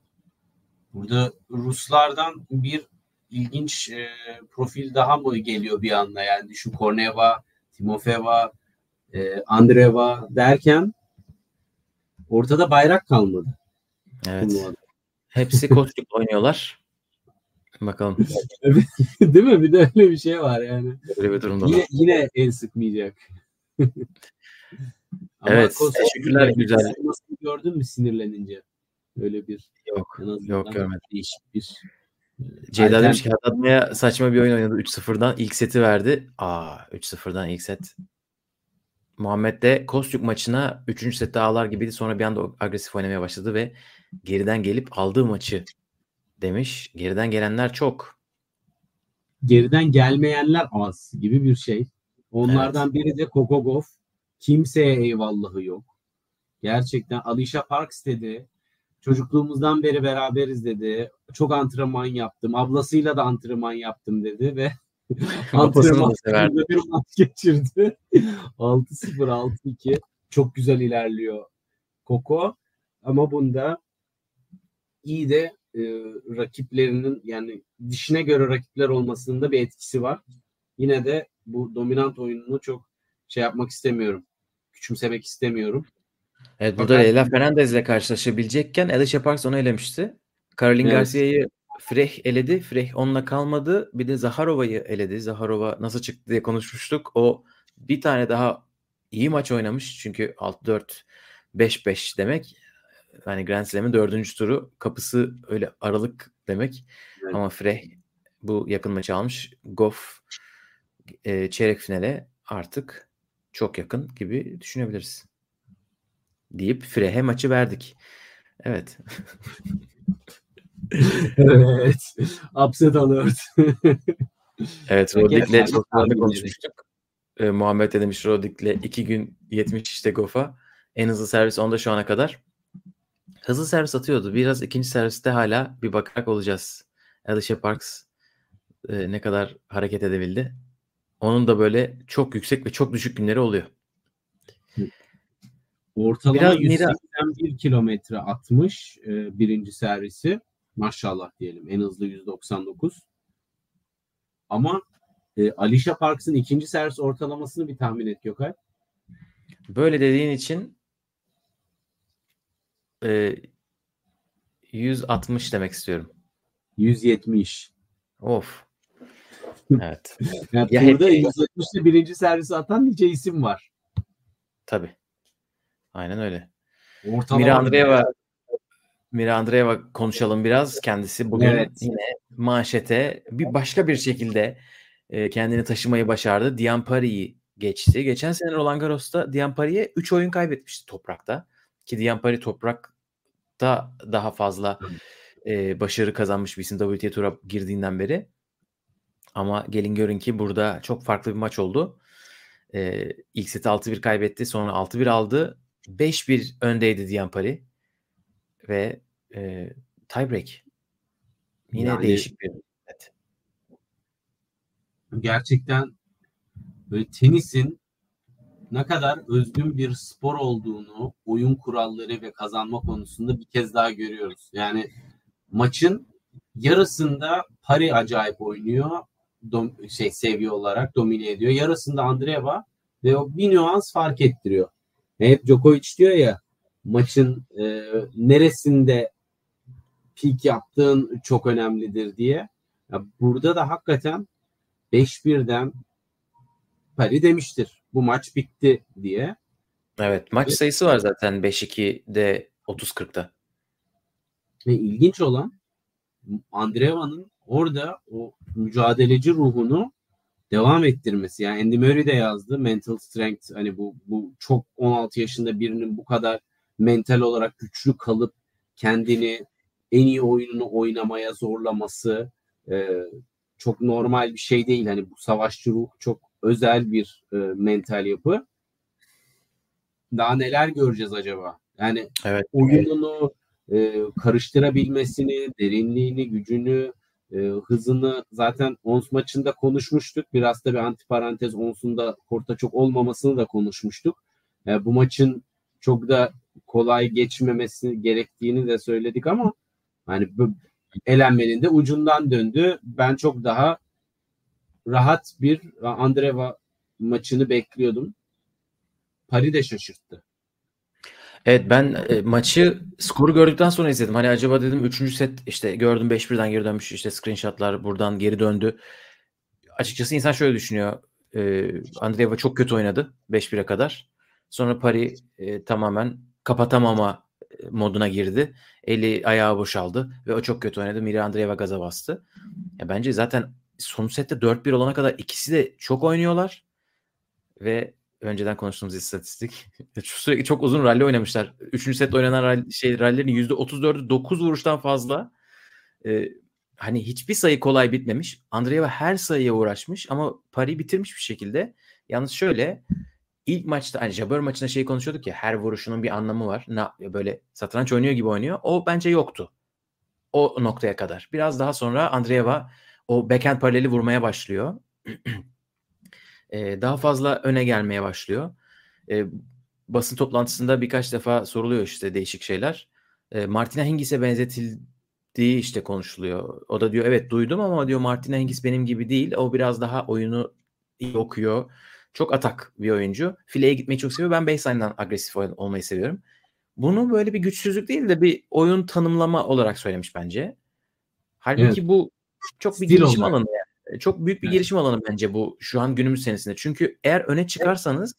burada Ruslardan bir ilginç e, profil daha mı geliyor bir anda yani şu Korneva, Timofeva, e, Andreva derken ortada bayrak kalmadı. Evet. Hepsi kostüm oynuyorlar. Bakalım. <laughs> Değil mi? Bir de öyle bir şey var yani. Öyle bir durumda. Yine, yine el sıkmayacak. <laughs> evet. Teşekkürler güzel. Gördün mü sinirlenince? Öyle bir yok. Yok görmedim. Değişik bir Ceyda demiş ki Haddadmaya saçma bir oyun oynadı 3-0'dan. ilk seti verdi. Aa 3-0'dan ilk set. Muhammed de Kostük maçına 3. sette ağlar gibiydi. Sonra bir anda agresif oynamaya başladı ve geriden gelip aldığı maçı demiş. Geriden gelenler çok. Geriden gelmeyenler az gibi bir şey. Onlardan evet. biri de Kokogov. Kimseye eyvallahı yok. Gerçekten Alicia Parks dedi. Çocukluğumuzdan beri beraberiz dedi. Çok antrenman yaptım. Ablasıyla da antrenman yaptım dedi ve <laughs> antrenman bir maç geçirdi. <laughs> 6-0 6-2 çok güzel ilerliyor Koko. Ama bunda iyi de e, rakiplerinin yani dişine göre rakipler olmasında bir etkisi var. Yine de bu dominant oyununu çok şey yapmak istemiyorum. Küçümsemek istemiyorum. Evet burada Fakat... Leyla Fernandez ile karşılaşabilecekken Alicia Parks onu elemişti. Caroline evet. Garcia'yı Freh eledi. Freh onunla kalmadı. Bir de Zaharova'yı eledi. Zaharova nasıl çıktı diye konuşmuştuk. O bir tane daha iyi maç oynamış. Çünkü 6-4 5-5 demek. Yani Grand Slam'in dördüncü turu kapısı öyle aralık demek. Evet. Ama Freh bu yakın maçı almış. Goff e, çeyrek finale artık çok yakın gibi düşünebiliriz deyip Frehe maçı verdik. Evet. <laughs> evet. Upset alert. <laughs> evet Rodik'le sosyalde konuşmuştuk. Ee, Muhammed de demiş Rodik'le iki gün 70 işte Goff'a. En hızlı servis onda şu ana kadar. Hızlı servis atıyordu. Biraz ikinci serviste hala bir bakarak olacağız. Alicia Parks e, ne kadar hareket edebildi. Onun da böyle çok yüksek ve çok düşük günleri oluyor. Ortalama Biraz 181 kilometre atmış e, birinci servisi. Maşallah diyelim en hızlı 199. Ama e, Alicia Parks'ın ikinci servis ortalamasını bir tahmin et Gökay. Böyle dediğin için e, 160 demek istiyorum. 170. Of. Evet. yani <laughs> ya burada hep... 170'te birinci servisi atan nice isim var. Tabii. Aynen öyle. Ortalama Mira Andreeva Mira Andreeva konuşalım biraz. Kendisi bugün evet. yine manşete bir başka bir şekilde e, kendini taşımayı başardı. Diampari'yi geçti. Geçen sene Roland Garros'ta Diampari'ye 3 oyun kaybetmişti toprakta. Ki Diampari toprakta daha fazla e, başarı kazanmış bir isim WTA Tour'a girdiğinden beri. Ama gelin görün ki burada çok farklı bir maç oldu. E, ilk seti 6-1 kaybetti. Sonra 6-1 aldı. 5-1 öndeydi Diampari ve e, tiebreak. Yine yani, değişik bir evet. Gerçekten böyle tenisin ne kadar özgün bir spor olduğunu oyun kuralları ve kazanma konusunda bir kez daha görüyoruz. Yani maçın yarısında Pari acayip oynuyor. Dom, şey seviye olarak domine ediyor. Yarısında Andreeva ve o bir nüans fark ettiriyor. Hep Djokovic diyor ya maçın e, neresinde peak yaptığın çok önemlidir diye. Ya burada da hakikaten 5-1'den Pari demiştir. Bu maç bitti diye. Evet maç sayısı var zaten 5-2'de 30-40'da. Ve ilginç olan Andreeva'nın orada o mücadeleci ruhunu devam ettirmesi. Yani Andy Murray de yazdı. Mental strength hani bu bu çok 16 yaşında birinin bu kadar mental olarak güçlü kalıp kendini en iyi oyununu oynamaya zorlaması e, çok normal bir şey değil. Hani bu savaşçı ruh çok özel bir e, mental yapı. Daha neler göreceğiz acaba? Yani evet. oyununu e, karıştırabilmesini, derinliğini, gücünü, e, hızını zaten Ons maçında konuşmuştuk. Biraz da bir antiparantez Ons'un da korta çok olmamasını da konuşmuştuk. E, bu maçın çok da kolay geçmemesi gerektiğini de söyledik ama hani bu elenmenin de ucundan döndü. Ben çok daha rahat bir Andreva maçını bekliyordum. Pari de şaşırttı. Evet ben e, maçı skoru gördükten sonra izledim. Hani acaba dedim 3. set işte gördüm 5-1'den geri dönmüş işte screenshotlar buradan geri döndü. Açıkçası insan şöyle düşünüyor. E, Andreeva çok kötü oynadı 5-1'e kadar. Sonra Pari e, tamamen kapatamama moduna girdi. Eli ayağı boşaldı ve o çok kötü oynadı. Miri Andreeva gaza bastı. Ya bence zaten son sette 4-1 olana kadar ikisi de çok oynuyorlar. Ve önceden konuştuğumuz istatistik. <laughs> Sürekli çok uzun rally oynamışlar. Üçüncü set oynanan rally, şey, rallylerin %34'ü 9 vuruştan fazla. Ee, hani hiçbir sayı kolay bitmemiş. Andreeva her sayıya uğraşmış ama pari bitirmiş bir şekilde. Yalnız şöyle ilk maçta hani Jabber maçında şey konuşuyorduk ya her vuruşunun bir anlamı var. Na, böyle satranç oynuyor gibi oynuyor. O bence yoktu. O noktaya kadar. Biraz daha sonra Andreeva o backhand paraleli vurmaya başlıyor. <clears throat> e, daha fazla öne gelmeye başlıyor. E, basın toplantısında birkaç defa soruluyor işte değişik şeyler. E, Martina Hingis'e benzetildiği işte konuşuluyor. O da diyor evet duydum ama diyor Martina Hingis benim gibi değil. O biraz daha oyunu iyi okuyor. Çok atak bir oyuncu. Fileye gitmeyi çok seviyor. Ben baseline'dan agresif olmayı seviyorum. Bunu böyle bir güçsüzlük değil de bir oyun tanımlama olarak söylemiş bence. Halbuki evet. bu çok bir Stil gelişim olarak. alanı yani. Çok büyük bir evet. gelişim alanı bence bu şu an günümüz senesinde. Çünkü eğer öne çıkarsanız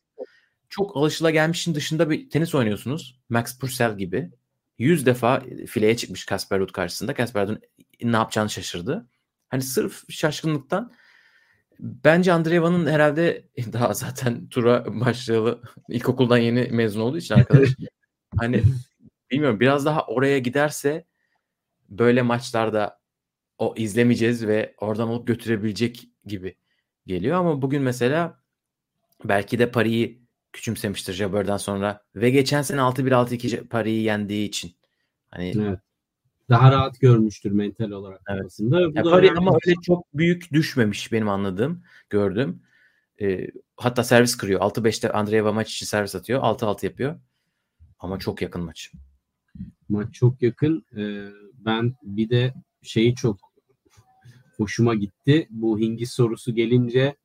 çok alışılagelmişin dışında bir tenis oynuyorsunuz. Max Purcell gibi. 100 defa fileye çıkmış Kasper Ruud karşısında. Kasper Ruud ne yapacağını şaşırdı. Hani sırf şaşkınlıktan bence Andreeva'nın herhalde <laughs> daha zaten tura başlayalı ilkokuldan yeni mezun olduğu için arkadaş. <laughs> hani bilmiyorum biraz daha oraya giderse böyle maçlarda o izlemeyeceğiz ve oradan alıp götürebilecek gibi geliyor. Ama bugün mesela belki de Paris'i küçümsemiştir Jabber'dan sonra ve geçen sene 6-1-6-2 Paris'i yendiği için. Hani evet. Daha rahat görmüştür mental olarak evet. aslında. Bu ya Paris ama öyle çok büyük düşmemiş benim anladığım, gördüm. Ee, hatta servis kırıyor. 6-5'te Andreeva maç için servis atıyor. 6-6 yapıyor. Ama çok yakın maç. Maç çok yakın. Ee, ben bir de şeyi çok hoşuma gitti. Bu Hingis sorusu gelince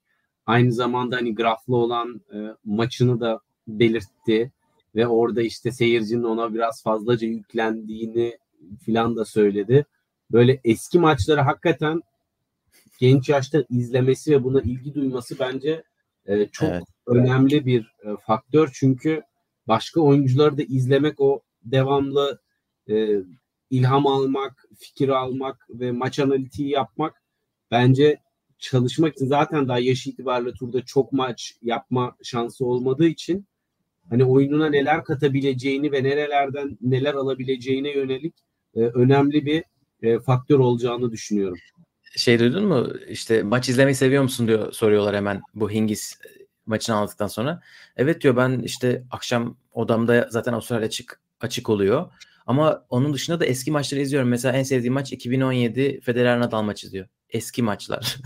aynı zamanda hani graflı olan e, maçını da belirtti ve orada işte seyircinin ona biraz fazlaca yüklendiğini filan da söyledi. Böyle eski maçları hakikaten genç yaşta izlemesi ve buna ilgi duyması bence e, çok evet. önemli bir e, faktör. Çünkü başka oyuncuları da izlemek o devamlı e, ilham almak, fikir almak ve maç analitiği yapmak bence çalışmak için zaten daha yaş itibariyle turda çok maç yapma şansı olmadığı için hani oyununa neler katabileceğini ve nerelerden neler alabileceğine yönelik e, önemli bir e, faktör olacağını düşünüyorum. Şey duydun mu? İşte maç izlemeyi seviyor musun diyor soruyorlar hemen bu Hingis maçını aldıktan sonra. Evet diyor ben işte akşam odamda zaten Avustralya açık açık oluyor. Ama onun dışında da eski maçları izliyorum. Mesela en sevdiğim maç 2017 Federer Nadal maçı diyor. Eski maçlar.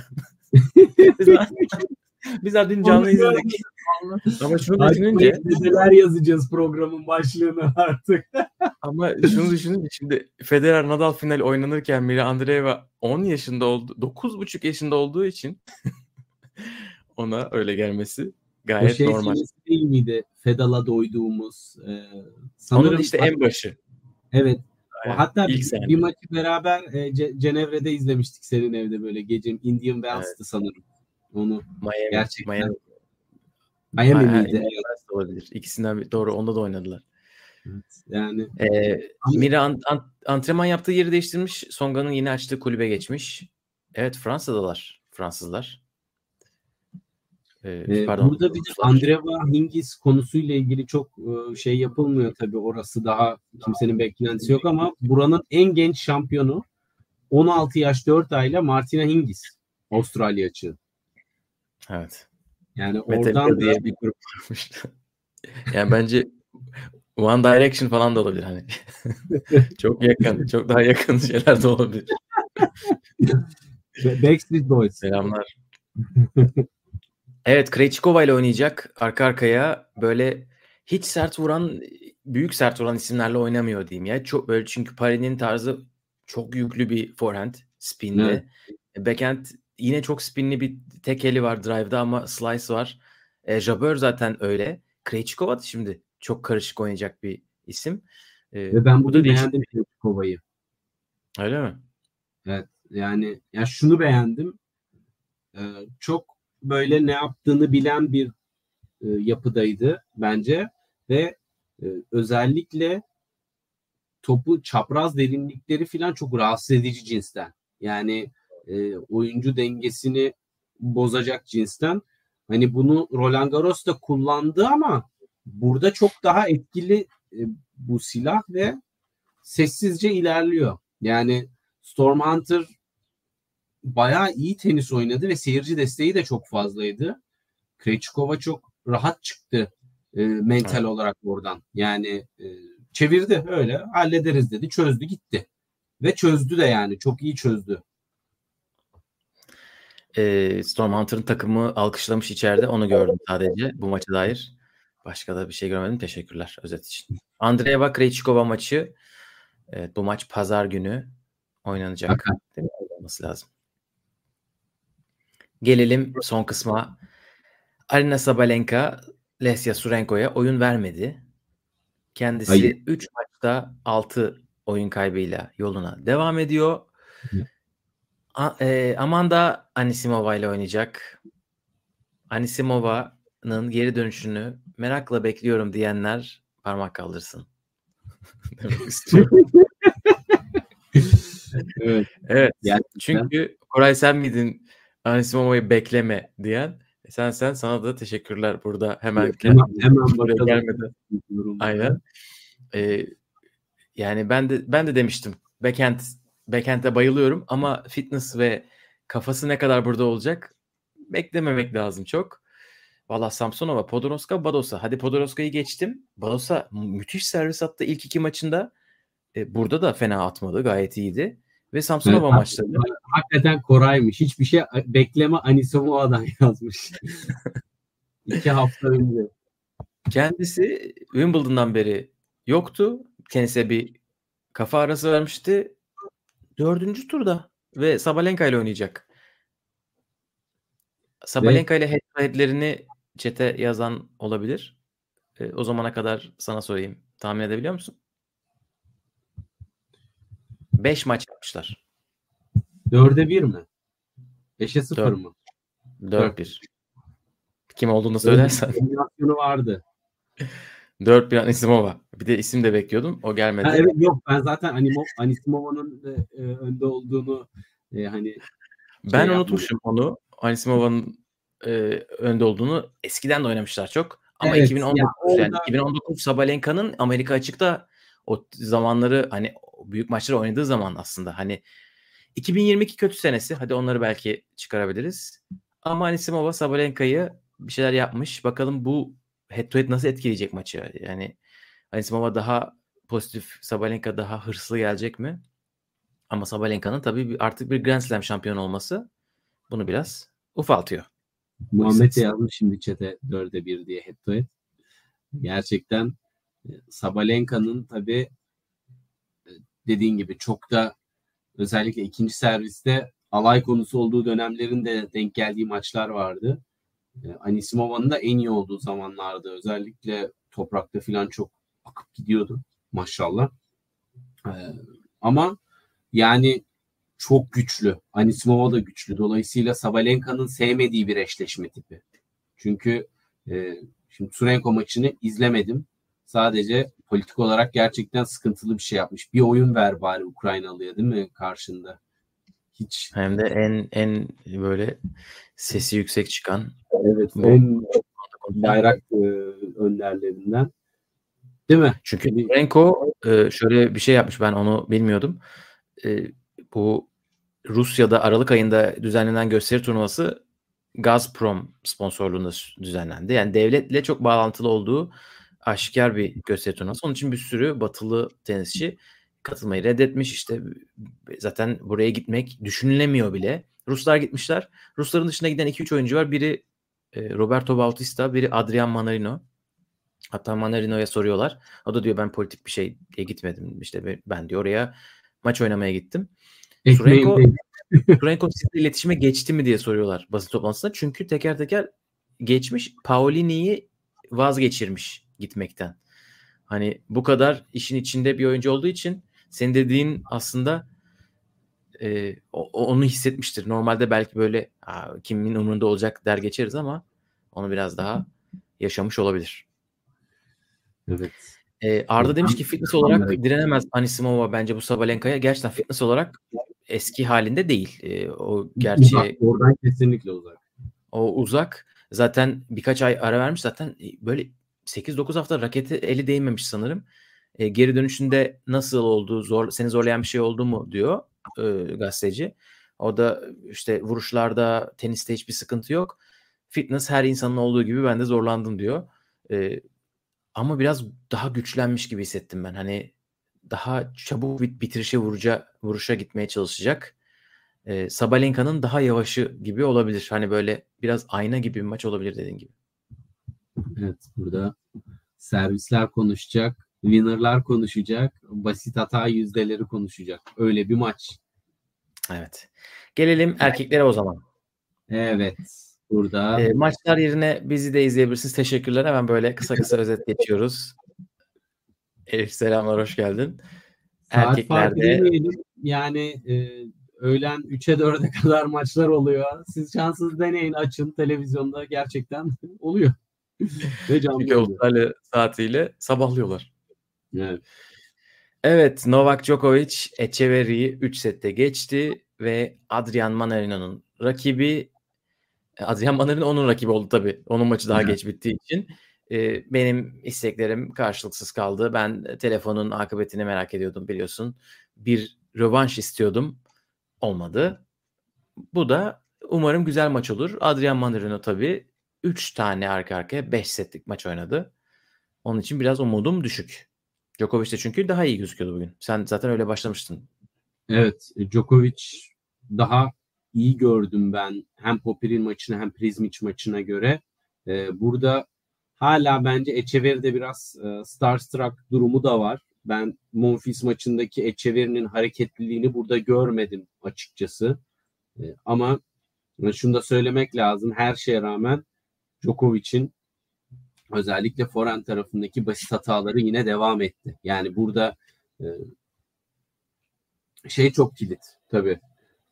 <laughs> <laughs> <laughs> biz, daha, dün canlı izledik. Ama şunu düşününce neler yazacağız programın başlığına artık. <laughs> ama şunu düşününce şimdi Federer Nadal final oynanırken Mira Andreeva 10 yaşında oldu, 9,5 yaşında olduğu için <laughs> ona öyle gelmesi Gayet o şey normal. değil miydi? Fedal'a doyduğumuz. E, sanırım Onun işte en başı. Evet. Hatta bir, bir maçı beraber e, Ce- Cenevre'de izlemiştik senin evde böyle gece Indian Wells'tı evet. sanırım. Onu Miami, gerçekten. Miami, Miami ha, miydi? Evet. olabilir. İkisinden doğru onda da oynadılar. Evet, yani ee, Mira an, an, antrenman yaptığı yeri değiştirmiş. Songa'nın yeni açtığı kulübe geçmiş. Evet Fransa'dalar. Fransızlar. Ee, pardon. Burada bir de Andreva Hingis konusuyla ilgili çok şey yapılmıyor tabii. Orası daha kimsenin beklentisi yok ama buranın en genç şampiyonu 16 yaş 4 ayla Martina Hingis. Avustralya açığı. Evet. Yani Metallica oradan diye bir grup varmış. <laughs> yani bence One Direction falan da olabilir hani. <laughs> çok yakın, çok daha yakın şeyler de olabilir. Backstreet Boys. Selamlar. Evet Krejcikova ile oynayacak arka arkaya böyle hiç sert vuran büyük sert vuran isimlerle oynamıyor diyeyim ya. Çok böyle çünkü Paris'in tarzı çok yüklü bir forehand spinli. Evet. Backhand yine çok spinli bir tek eli var drive'da ama slice var. E, Jabeur zaten öyle. Krejcikova da şimdi çok karışık oynayacak bir isim. E, Ve ben burada beğendim Krejcikova'yı. Öyle mi? Evet. Yani ya şunu beğendim. Ee, çok böyle ne yaptığını bilen bir e, yapıdaydı bence ve e, özellikle topu çapraz derinlikleri falan çok rahatsız edici cinsten. Yani e, oyuncu dengesini bozacak cinsten. Hani bunu Roland Garros da kullandı ama burada çok daha etkili e, bu silah ve sessizce ilerliyor. Yani Storm Hunter bayağı iyi tenis oynadı ve seyirci desteği de çok fazlaydı. Krejcikova çok rahat çıktı e, mental evet. olarak oradan. Yani e, çevirdi öyle hallederiz dedi çözdü gitti. Ve çözdü de yani çok iyi çözdü. E, Storm Hunter'ın takımı alkışlamış içeride onu gördüm sadece bu maça dair. Başka da bir şey görmedim. Teşekkürler özet için. Andreeva Krejcikova maçı evet, bu maç pazar günü oynanacak. Değil mi? Olması lazım. Gelelim son kısma. Arina Sabalenka Lesya Surenko'ya oyun vermedi. Kendisi 3 maçta 6 oyun kaybıyla yoluna devam ediyor. A, e, Amanda Anisimova ile oynayacak. Anisimova'nın geri dönüşünü merakla bekliyorum diyenler parmak kaldırsın. <laughs> Demek istiyorum. <laughs> evet. Evet. Çünkü Koray sen miydin Anisimova'yı bekleme diyen. E, sen sen sana da teşekkürler burada hemen hemen, hemen buraya gelmeden. Aynen. Ee, yani ben de ben de demiştim. Backhand backhand'e bayılıyorum ama fitness ve kafası ne kadar burada olacak beklememek lazım çok. Valla Samsonova, Podoroska, Badosa. Hadi Podoroska'yı geçtim. Badosa müthiş servis attı ilk iki maçında. E, burada da fena atmadı. Gayet iyiydi. Ve Samsunova evet, maçlarında. Hakikaten Koray'mış. Hiçbir şey bekleme Anisomova'dan <laughs> yazmış. İki hafta önce. Kendisi Wimbledon'dan beri yoktu. Kendisine bir kafa arası vermişti. Dördüncü turda ve Sabalenka ile oynayacak. Sabalenka ile head çete yazan olabilir. E, o zamana kadar sana sorayım. Tahmin edebiliyor musun? 5 maç yapmışlar. 4'e 1 mi? 5'e 0 4. mı? 4-1. Kim olduğunu söylersen. Kombinasyonu vardı. <laughs> 4 bir Anisimova. Bir de isim de bekliyordum. O gelmedi. Ha, evet yok ben zaten Animo, Anisimova'nın e, önde olduğunu e, hani ben şey unutmuşum yapmadım. onu. Anisimova'nın e, önde olduğunu eskiden de oynamışlar çok. Ama evet, 2019 ya, orada... yani 2019 Sabalenka'nın Amerika açıkta o zamanları hani büyük maçları oynadığı zaman aslında hani 2022 kötü senesi. Hadi onları belki çıkarabiliriz. Ama Anisimova Sabalenka'yı bir şeyler yapmış. Bakalım bu head to head nasıl etkileyecek maçı? Yani Anisimova daha pozitif, Sabalenka daha hırslı gelecek mi? Ama Sabalenka'nın tabii artık bir Grand Slam şampiyon olması bunu biraz ufaltıyor. Muhammed de yazmış şimdi çete 4'e 1 diye head to head. Gerçekten e, Sabalenka'nın tabii e, dediğin gibi çok da özellikle ikinci serviste alay konusu olduğu dönemlerinde denk geldiği maçlar vardı. E, Anisimova'nın da en iyi olduğu zamanlarda özellikle toprakta falan çok akıp gidiyordu maşallah. E, ama yani çok güçlü. Anisimova da güçlü. Dolayısıyla Sabalenka'nın sevmediği bir eşleşme tipi. Çünkü e, şimdi Surenko maçını izlemedim. Sadece politik olarak gerçekten sıkıntılı bir şey yapmış. Bir oyun ver bari Ukraynalıya değil mi karşında? Hiç. Hem de en en böyle sesi yüksek çıkan. Evet. En bayrak e, önderlerinden. Değil mi? Çünkü Surenko e, şöyle bir şey yapmış ben onu bilmiyordum. E, bu Rusya'da Aralık ayında düzenlenen gösteri turnuvası Gazprom sponsorluğunda düzenlendi. Yani devletle çok bağlantılı olduğu aşikar bir gösteri turnuvası. Onun için bir sürü batılı tenisçi katılmayı reddetmiş. İşte zaten buraya gitmek düşünülemiyor bile. Ruslar gitmişler. Rusların dışına giden 2-3 oyuncu var. Biri e, Roberto Bautista, biri Adrian Manarino. Hatta Manarino'ya soruyorlar. O da diyor ben politik bir şeye gitmedim. İşte ben diyor oraya maç oynamaya gittim. Surenko, <laughs> Surenko sizle iletişime geçti mi diye soruyorlar basın toplantısında. Çünkü teker teker geçmiş. Paolini'yi vazgeçirmiş gitmekten. Hani bu kadar işin içinde bir oyuncu olduğu için senin dediğin aslında e, onu hissetmiştir. Normalde belki böyle kimin umurunda olacak der geçeriz ama onu biraz daha yaşamış olabilir. Evet. Ee, Arda demiş ki fitness olarak direnemez Anisimova bence bu Sabalenka'ya. Gerçekten fitness olarak eski halinde değil. Ee, o gerçi uzak, oradan kesinlikle uzak. O uzak. Zaten birkaç ay ara vermiş. Zaten böyle 8-9 hafta raketi eli değmemiş sanırım. E, geri dönüşünde nasıl oldu, zor, seni zorlayan bir şey oldu mu diyor e, gazeteci. O da işte vuruşlarda, teniste hiçbir sıkıntı yok. Fitness her insanın olduğu gibi ben de zorlandım diyor. E, ama biraz daha güçlenmiş gibi hissettim ben. Hani daha çabuk bit bitirişe vuruşa, vuruşa gitmeye çalışacak. E, Sabalenka'nın daha yavaşı gibi olabilir. Hani böyle biraz ayna gibi bir maç olabilir dediğin gibi. Evet burada servisler konuşacak, winner'lar konuşacak, basit hata yüzdeleri konuşacak. Öyle bir maç. Evet. Gelelim erkeklere o zaman. Evet. Burada. E, maçlar yerine bizi de izleyebilirsiniz. Teşekkürler. Hemen böyle kısa kısa özet geçiyoruz. Elif selamlar, hoş geldin. Saat Erkeklerde yani e, öğlen 3'e 4'e <laughs> kadar maçlar oluyor. Siz şanssız deneyin açın televizyonda gerçekten <laughs> oluyor. Ve canlı Çünkü Avustralya saatiyle sabahlıyorlar. Evet. Evet Novak Djokovic Echeverry'i 3 sette geçti ve Adrian Manarino'nun rakibi Adrian Manarino onun rakibi oldu tabii. Onun maçı daha geç bittiği için. Ee, benim isteklerim karşılıksız kaldı. Ben telefonun akıbetini merak ediyordum biliyorsun. Bir rövanş istiyordum. Olmadı. Bu da umarım güzel maç olur. Adrian Manarino tabii 3 tane arka arkaya 5 setlik maç oynadı. Onun için biraz umudum düşük. Djokovic de çünkü daha iyi gözüküyordu bugün. Sen zaten öyle başlamıştın. Evet. Djokovic daha iyi gördüm ben hem Popir'in maçına hem Prizmic maçına göre. Ee, burada hala bence Echeverry'de biraz e, starstruck durumu da var. Ben Monfils maçındaki Echeverry'nin hareketliliğini burada görmedim açıkçası. E, ama şunu da söylemek lazım. Her şeye rağmen Djokovic'in özellikle forehand tarafındaki basit hataları yine devam etti. Yani burada e, şey çok kilit tabii.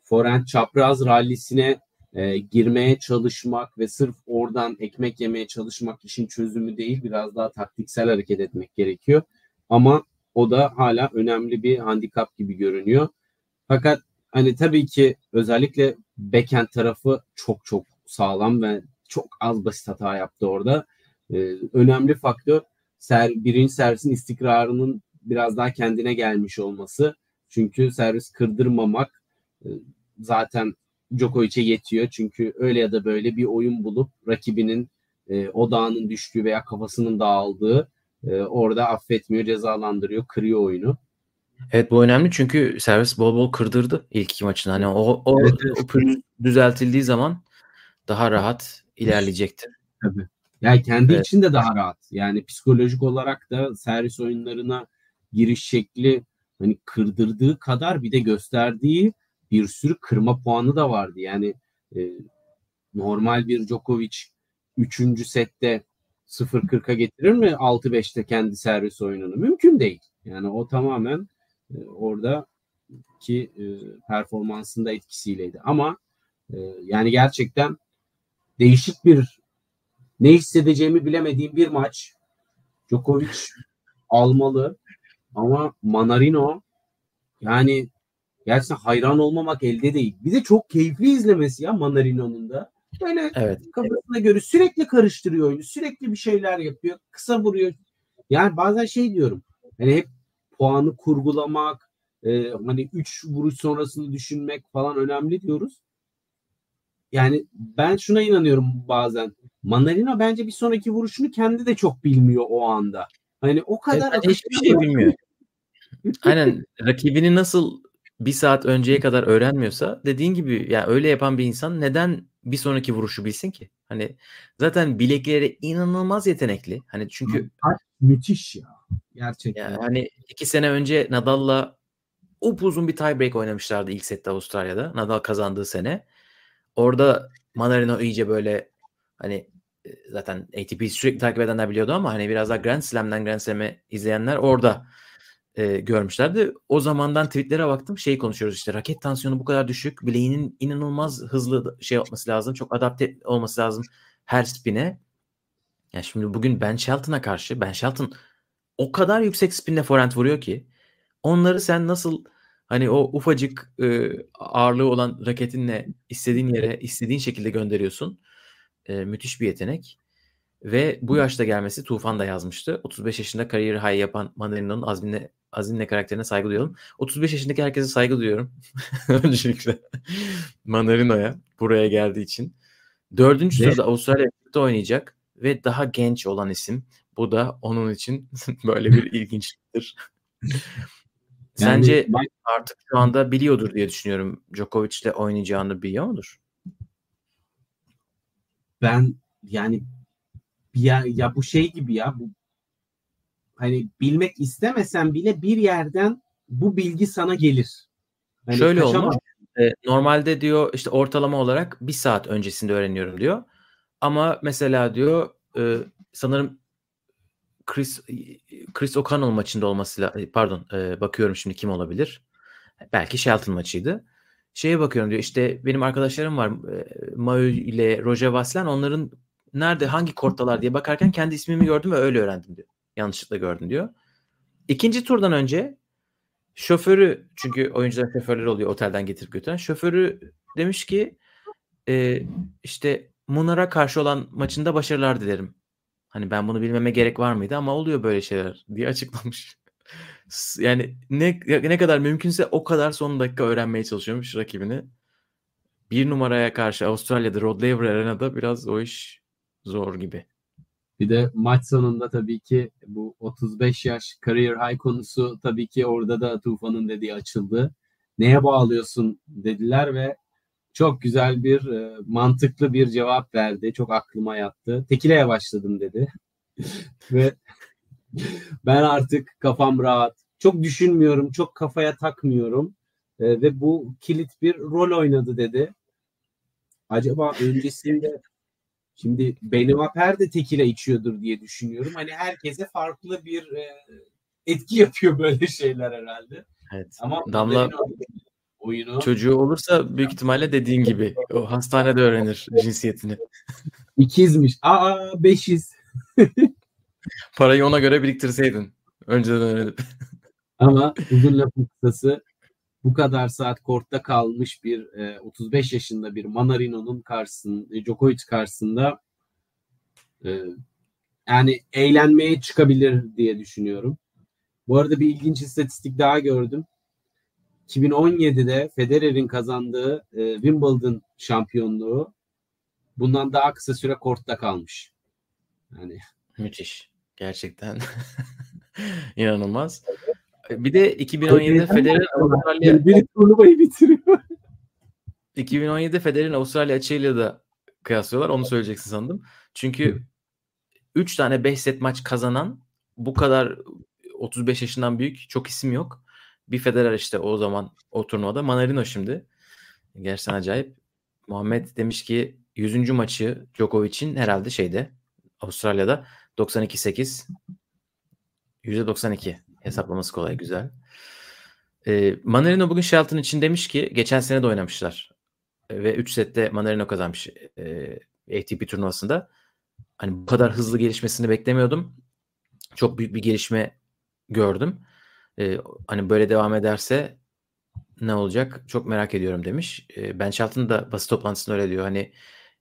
Forehand çapraz rallisine e, girmeye çalışmak ve sırf oradan ekmek yemeye çalışmak işin çözümü değil. Biraz daha taktiksel hareket etmek gerekiyor. Ama o da hala önemli bir handikap gibi görünüyor. Fakat hani tabii ki özellikle backhand tarafı çok çok sağlam ve çok az basit hata yaptı orada. Ee, önemli faktör ser, birinci servisin istikrarının biraz daha kendine gelmiş olması. Çünkü servis kırdırmamak e, zaten Djokovic'e yetiyor. Çünkü öyle ya da böyle bir oyun bulup rakibinin e, odağının düştüğü veya kafasının dağıldığı e, orada affetmiyor, cezalandırıyor, kırıyor oyunu. Evet bu önemli çünkü servis bol bol kırdırdı ilk iki maçın. Hani o, o, evet, evet. o düzeltildiği zaman daha rahat ilerleyecektir. Tabii. Yani kendi evet. için de daha rahat. Yani psikolojik olarak da servis oyunlarına giriş şekli hani kırdırdığı kadar bir de gösterdiği bir sürü kırma puanı da vardı. Yani e, normal bir Djokovic üçüncü sette 0-40'a getirir mi 6-5'te kendi servis oyununu? Mümkün değil. Yani o tamamen e, orada ki e, performansında etkisiyleydi. Ama e, yani gerçekten değişik bir ne hissedeceğimi bilemediğim bir maç. Djokovic almalı ama Manarino yani gerçekten hayran olmamak elde değil. Bir de çok keyifli izlemesi ya Manarino'nun da. Böyle evet. kafasına göre sürekli karıştırıyor oyunu. Sürekli bir şeyler yapıyor. Kısa vuruyor. Yani bazen şey diyorum. Hani hep puanı kurgulamak, e, hani 3 vuruş sonrasını düşünmek falan önemli diyoruz. Yani ben şuna inanıyorum bazen. Manarino bence bir sonraki vuruşunu kendi de çok bilmiyor o anda. Hani o kadar evet, hiçbir şey bilmiyor. <laughs> Aynen rakibini nasıl bir saat önceye kadar öğrenmiyorsa dediğin gibi ya yani öyle yapan bir insan neden bir sonraki vuruşu bilsin ki? Hani zaten bilekleri inanılmaz yetenekli. Hani çünkü müthiş ya. Gerçekten. Yani hani iki sene önce Nadal'la upuzun bir tiebreak oynamışlardı ilk sette Avustralya'da. Nadal kazandığı sene. Orada Manarino iyice böyle hani e, zaten ATP sürekli takip edenler biliyordu ama hani biraz daha Grand Slam'den Grand Slam'e izleyenler orada e, görmüşlerdi. O zamandan tweetlere baktım. Şey konuşuyoruz işte raket tansiyonu bu kadar düşük. Bileğinin inanılmaz hızlı şey yapması lazım. Çok adapte olması lazım her spine. Yani şimdi bugün Ben Shelton'a karşı Ben Shelton o kadar yüksek spinle forehand vuruyor ki onları sen nasıl hani o ufacık e, ağırlığı olan raketinle istediğin yere istediğin şekilde gönderiyorsun. E, müthiş bir yetenek. Ve bu yaşta gelmesi Tufan da yazmıştı. 35 yaşında kariyeri high yapan Mandarino'nun azmine, azimle karakterine saygı duyuyorum. 35 yaşındaki herkese saygı duyuyorum. <laughs> Öncelikle Mandarino'ya buraya geldiği için. Dördüncü sırada Avustralya'da oynayacak ve daha genç olan isim. Bu da onun için <laughs> böyle bir ilginçliktir. <laughs> Sence yani, ben... artık şu anda biliyordur diye düşünüyorum. Djokovic'le oynayacağını biliyor mudur? Ben yani ya, ya bu şey gibi ya bu hani bilmek istemesen bile bir yerden bu bilgi sana gelir. Hani Şöyle kaçamaz. olmuş. E, normalde diyor işte ortalama olarak bir saat öncesinde öğreniyorum diyor. Ama mesela diyor e, sanırım Chris Chris O'Connell maçında olması pardon e, bakıyorum şimdi kim olabilir? Belki Shelton maçıydı. Şeye bakıyorum diyor işte benim arkadaşlarım var e, Maü ile Roger Vaslan onların nerede hangi korttalar diye bakarken kendi ismimi gördüm ve öyle öğrendim diyor. Yanlışlıkla gördüm diyor. İkinci turdan önce şoförü çünkü oyuncular şoförleri oluyor otelden getirip götüren. Şoförü demiş ki e, işte Munar'a karşı olan maçında başarılar dilerim. Hani ben bunu bilmeme gerek var mıydı ama oluyor böyle şeyler diye açıklamış. <laughs> yani ne ne kadar mümkünse o kadar son dakika öğrenmeye çalışıyormuş rakibini. Bir numaraya karşı Avustralya'da Rod Laver Arena'da biraz o iş zor gibi. Bir de maç sonunda tabii ki bu 35 yaş career high konusu tabii ki orada da Tufan'ın dediği açıldı. Neye bağlıyorsun dediler ve çok güzel bir e, mantıklı bir cevap verdi. Çok aklıma yattı. Tekileye başladım dedi. <laughs> ve ben artık kafam rahat. Çok düşünmüyorum, çok kafaya takmıyorum. E, ve bu kilit bir rol oynadı dedi. Acaba öncesinde Şimdi Benim Aper de tekile içiyordur diye düşünüyorum. Hani herkese farklı bir e, etki yapıyor böyle şeyler herhalde. Evet. Ama Damla oyunu çocuğu olursa büyük ihtimalle dediğin gibi o hastanede öğrenir cinsiyetini. İkizmiş. Aa beşiz. <laughs> Parayı ona göre biriktirseydin. Önceden öğrenip. <laughs> Ama uzun lafın kısası bu kadar saat kortta kalmış bir e, 35 yaşında bir Manarino'nun karşısında, e, Djokovic karşısında e, yani eğlenmeye çıkabilir diye düşünüyorum. Bu arada bir ilginç istatistik daha gördüm. 2017'de Federer'in kazandığı e, Wimbledon şampiyonluğu bundan daha kısa süre kortta kalmış. Yani müthiş. Gerçekten <laughs> inanılmaz. Bir de 2017'de Federer <laughs> Avustralya bir turnuvayı bitiriyor. <laughs> 2017'de Federer'in Avustralya açığıyla da kıyaslıyorlar. Onu söyleyeceksin sandım. Çünkü 3 tane 5 set maç kazanan bu kadar 35 yaşından büyük çok isim yok. Bir Federer işte o zaman o turnuvada. Manarino şimdi. Gerçekten acayip. Muhammed demiş ki 100. maçı Djokovic'in herhalde şeyde Avustralya'da 92-8 %92 hesaplaması kolay güzel. E, Manarino bugün Shelton için demiş ki geçen sene de oynamışlar. E, ve 3 sette Manarino kazanmış e, ATP turnuvasında. Hani bu kadar hızlı gelişmesini beklemiyordum. Çok büyük bir gelişme gördüm. E, hani böyle devam ederse ne olacak çok merak ediyorum demiş. E, ben Shelton da basın toplantısında öyle diyor. Hani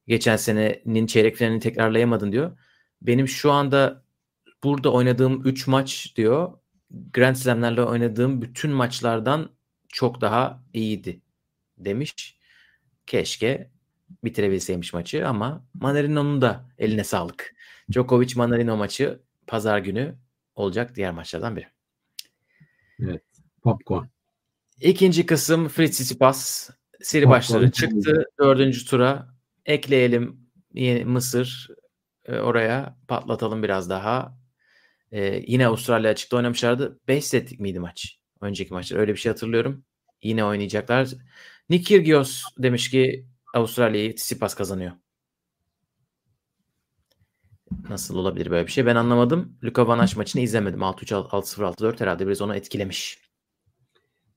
geçen senenin çeyrek finalini tekrarlayamadın diyor. Benim şu anda burada oynadığım 3 maç diyor Grand Slam'lerle oynadığım bütün maçlardan çok daha iyiydi demiş. Keşke bitirebilseymiş maçı ama Manarino'nun da eline sağlık. Djokovic Manarino maçı pazar günü olacak diğer maçlardan biri. Evet. Popcorn. İkinci kısım Fritz Tsitsipas seri Popcorn. başları çıktı. Dördüncü tura ekleyelim yeni Mısır e, oraya patlatalım biraz daha. Ee, yine Avustralya açıkta oynamışlardı. 5 setlik miydi maç? Önceki maçlar öyle bir şey hatırlıyorum. Yine oynayacaklar. Nick Kyrgios demiş ki Avustralya'yı Tsitsipas kazanıyor. Nasıl olabilir böyle bir şey? Ben anlamadım. Luka Van maçını izlemedim. 6-3, 6-0, 6-4 herhalde biraz onu etkilemiş.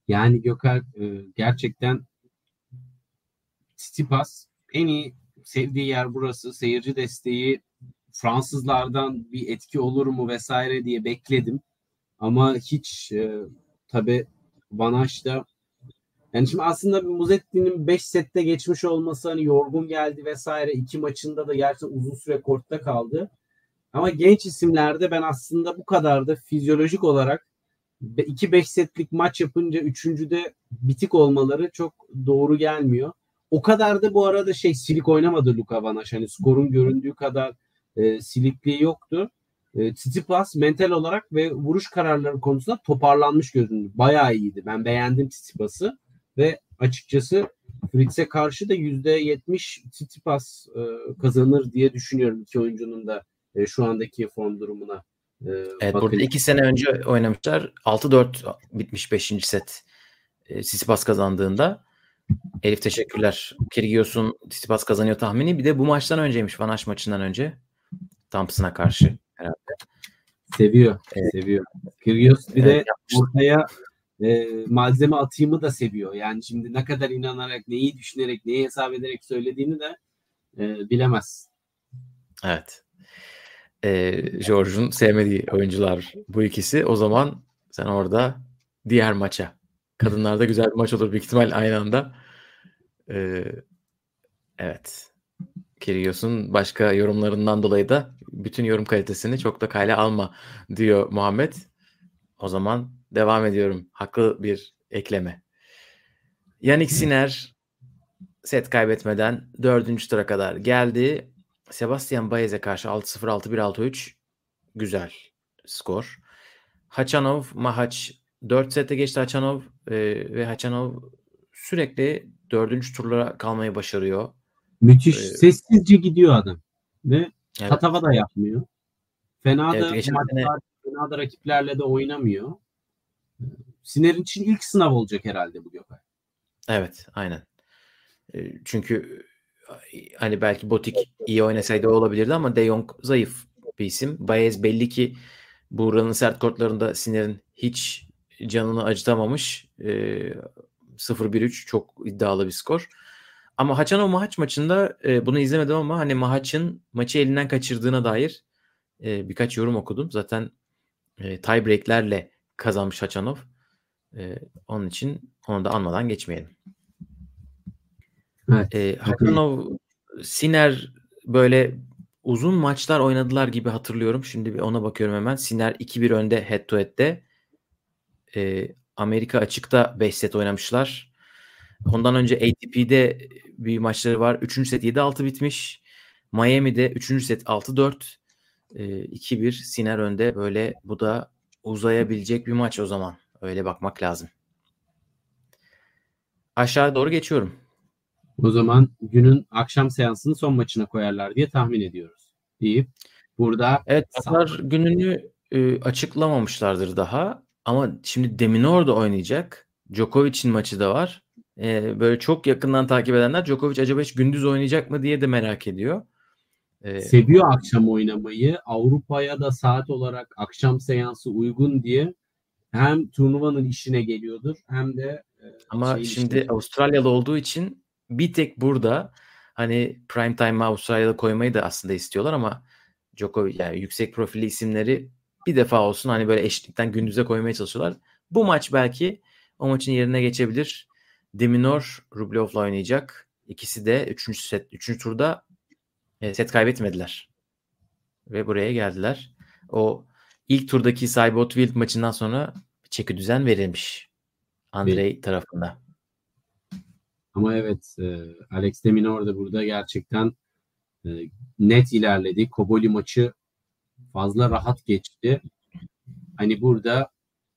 Yani Gökhan e, gerçekten Tsitsipas en iyi sevdiği yer burası. Seyirci desteği Fransızlardan bir etki olur mu vesaire diye bekledim. Ama hiç e, tabi Vanaş'ta yani şimdi aslında Muzetti'nin 5 sette geçmiş olması hani yorgun geldi vesaire. iki maçında da gerçekten uzun süre kortta kaldı. Ama genç isimlerde ben aslında bu kadar da fizyolojik olarak 2-5 setlik maç yapınca üçüncüde bitik olmaları çok doğru gelmiyor. O kadar da bu arada şey silik oynamadı Luka Vanaş. Hani skorun göründüğü kadar e, silikliği yoktu. E, Tsitsipas mental olarak ve vuruş kararları konusunda toparlanmış gözündü. Bayağı iyiydi. Ben beğendim Tsitsipas'ı ve açıkçası Fritz'e karşı da %70 Tsitsipas e, kazanır diye düşünüyorum iki oyuncunun da e, şu andaki form durumuna. E, evet bakın. burada iki sene önce oynamışlar. 6-4 bitmiş 5. set e, Tsitsipas kazandığında. Elif teşekkürler. Kyrgios'un Tsitsipas kazanıyor tahmini. Bir de bu maçtan önceymiş. Van Aş maçından önce. Thompson'a karşı herhalde. Seviyor. Evet. Seviyor. Kyrgios bir evet, de ortaya e, malzeme atayımı da seviyor. Yani şimdi ne kadar inanarak, neyi düşünerek, neyi hesap ederek söylediğini de e, bilemez. Evet. E, George'un sevmediği oyuncular bu ikisi. O zaman sen orada diğer maça. Kadınlarda güzel bir maç olur büyük ihtimal aynı anda. E, evet. Kyrgios'un başka yorumlarından dolayı da bütün yorum kalitesini çok da kale alma diyor Muhammed. O zaman devam ediyorum. Haklı bir ekleme. Yannick Sinner set kaybetmeden dördüncü tura kadar geldi. Sebastian Baez'e karşı 6-0, 6-1, 6-3 güzel skor. Hachanov, Mahaç 4 sette geçti Hachanov e, ve Hachanov sürekli dördüncü turlara kalmayı başarıyor. Müthiş. Ee, Sessizce gidiyor adam. Ve evet. tatava da yapmıyor. Fena evet, da maçlar, sene... fena da rakiplerle de oynamıyor. Siner için ilk sınav olacak herhalde bu Gökay. Evet, aynen. Çünkü hani belki Botik iyi oynasaydı olabilirdi ama De Jong zayıf bir isim. Baez belli ki Buğra'nın sert kortlarında Siner'in hiç canını acıtamamış. 0-1-3 çok iddialı bir skor. Ama Haçanov Mahaç maçında e, bunu izlemedim ama hani Mahaç'ın maçı elinden kaçırdığına dair e, birkaç yorum okudum. Zaten e, tie breaklerle kazanmış Haçanov. E, onun için onu da anmadan geçmeyelim. Evet. E, Haçanov, Siner böyle uzun maçlar oynadılar gibi hatırlıyorum. Şimdi bir ona bakıyorum hemen. Siner 2-1 önde head to head'de. E, Amerika açıkta 5 set oynamışlar. Ondan önce ATP'de bir maçları var. Üçüncü set 7-6 bitmiş. Miami'de üçüncü set 6-4. E, 2-1 Siner önde. Böyle bu da uzayabilecek bir maç o zaman. Öyle bakmak lazım. Aşağı doğru geçiyorum. O zaman günün akşam seansını son maçına koyarlar diye tahmin ediyoruz. Deyip burada Evet, pazar gününü e, açıklamamışlardır daha. Ama şimdi Deminor da oynayacak. Djokovic'in maçı da var. e, böyle çok yakından takip edenler Djokovic acaba hiç gündüz oynayacak mı diye de merak ediyor. E, Seviyor akşam oynamayı. Avrupa'ya da saat olarak akşam seansı uygun diye hem turnuvanın işine geliyordur hem de e, ama şimdi işine... Avustralyalı olduğu için bir tek burada hani prime time Avustralya'da koymayı da aslında istiyorlar ama Djokovic yani yüksek profilli isimleri bir defa olsun hani böyle eşlikten gündüze koymaya çalışıyorlar. Bu maç belki o maçın yerine geçebilir. Deminor Rublev'la oynayacak. İkisi de 3. set 3. turda set kaybetmediler. Ve buraya geldiler. O ilk turdaki Saibot Wild maçından sonra çeki düzen verilmiş. Andrei evet. tarafında. Ama evet e, Alex Deminor da burada gerçekten e, net ilerledi. Koboli maçı fazla rahat geçti. Hani burada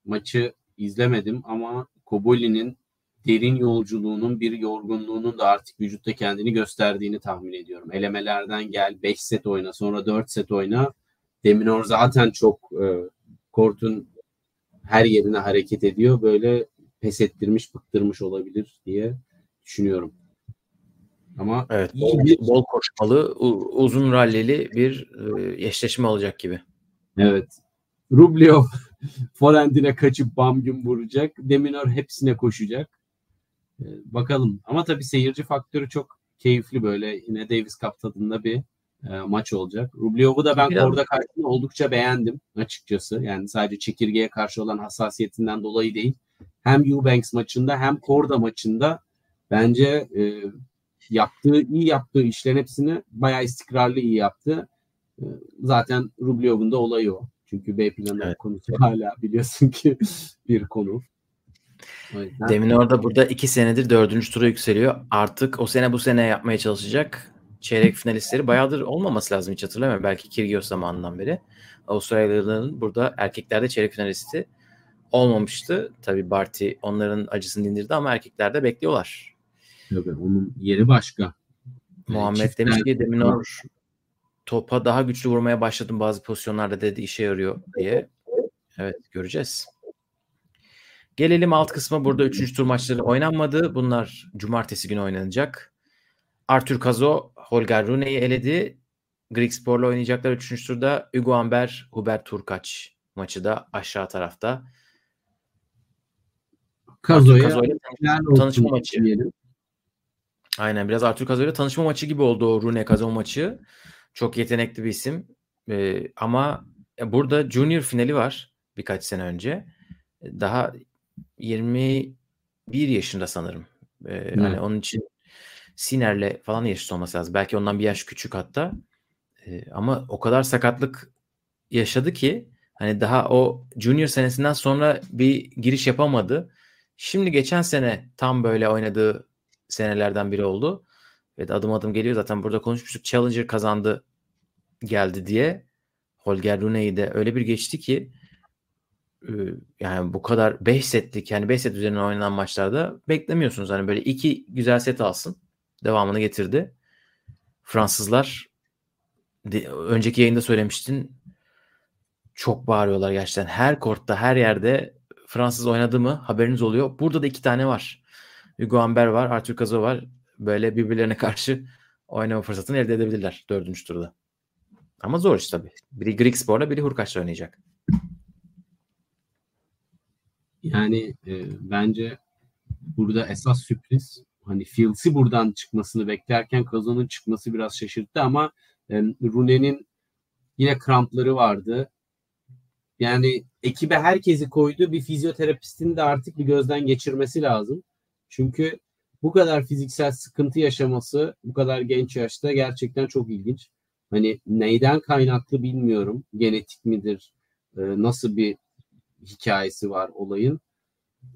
maçı izlemedim ama Koboli'nin derin yolculuğunun bir yorgunluğunun da artık vücutta kendini gösterdiğini tahmin ediyorum. Elemelerden gel 5 set oyna sonra 4 set oyna. Deminor zaten çok e, kortun her yerine hareket ediyor. Böyle pes ettirmiş, bıktırmış olabilir diye düşünüyorum. Ama evet, bol, bir... bol koşmalı, uzun rallili bir e, eşleşme olacak gibi. Evet. Rublev <laughs> forendine kaçıp bam gün vuracak. Deminor hepsine koşacak. Ee, bakalım. Ama tabii seyirci faktörü çok keyifli böyle. Yine Davis Cup tadında bir e, maç olacak. Rublev'u da ben Biraz... korda karşısında oldukça beğendim açıkçası. Yani sadece çekirgeye karşı olan hassasiyetinden dolayı değil. Hem Eubanks maçında hem korda maçında bence e, yaptığı iyi yaptığı işlerin hepsini bayağı istikrarlı iyi yaptı. E, zaten Rublev'un da olayı o. Çünkü B planı evet. konusu hala biliyorsun ki <laughs> bir konu. Demin orada burada iki senedir dördüncü tura yükseliyor. Artık o sene bu sene yapmaya çalışacak. Çeyrek finalistleri bayağıdır olmaması lazım hiç hatırlamıyorum. Belki Kirgios zamanından beri. Avustralyalıların burada erkeklerde çeyrek finalisti olmamıştı. Tabii Barty onların acısını dindirdi ama erkeklerde bekliyorlar. Tabii onun yeri başka. Muhammed yani demiş ki Deminor topa daha güçlü vurmaya başladım bazı pozisyonlarda dedi işe yarıyor diye. Evet göreceğiz. Gelelim alt kısma. Burada 3. tur maçları oynanmadı. Bunlar cumartesi günü oynanacak. Arthur Kazo Holger Rune'yi eledi. Grigspor'la oynayacaklar 3. turda. Hugo Amber, Hubert Turkaç maçı da aşağı tarafta. Kazo'ya tanışma maçı. Diyelim. Aynen biraz Arthur Kazo ile tanışma maçı gibi oldu o Rune Kazo maçı. Çok yetenekli bir isim. Ee, ama burada Junior finali var birkaç sene önce. Daha 21 yaşında sanırım. Ee, hani onun için Siner'le falan yaşıt olması lazım. Belki ondan bir yaş küçük hatta. Ee, ama o kadar sakatlık yaşadı ki hani daha o junior senesinden sonra bir giriş yapamadı. Şimdi geçen sene tam böyle oynadığı senelerden biri oldu. Ve adım adım geliyor zaten burada konuşmuştuk. Challenger kazandı geldi diye. Holger Rune'yi de öyle bir geçti ki yani bu kadar 5 setlik yani 5 set üzerine oynanan maçlarda beklemiyorsunuz. Hani böyle iki güzel set alsın. Devamını getirdi. Fransızlar önceki yayında söylemiştin çok bağırıyorlar gerçekten. Her kortta her yerde Fransız oynadı mı haberiniz oluyor. Burada da iki tane var. Hugo Amber var, Arthur Cazot var. Böyle birbirlerine karşı oynama fırsatını elde edebilirler dördüncü turda. Ama zor iş tabii. Biri Grigspor'la biri Hurkaç'la oynayacak. Yani e, bence burada esas sürpriz hani Fields'i buradan çıkmasını beklerken Kazan'ın çıkması biraz şaşırttı ama e, Rune'nin yine krampları vardı. Yani ekibe herkesi koydu. Bir fizyoterapistin de artık bir gözden geçirmesi lazım. Çünkü bu kadar fiziksel sıkıntı yaşaması bu kadar genç yaşta gerçekten çok ilginç. Hani neyden kaynaklı bilmiyorum. Genetik midir? E, nasıl bir hikayesi var olayın.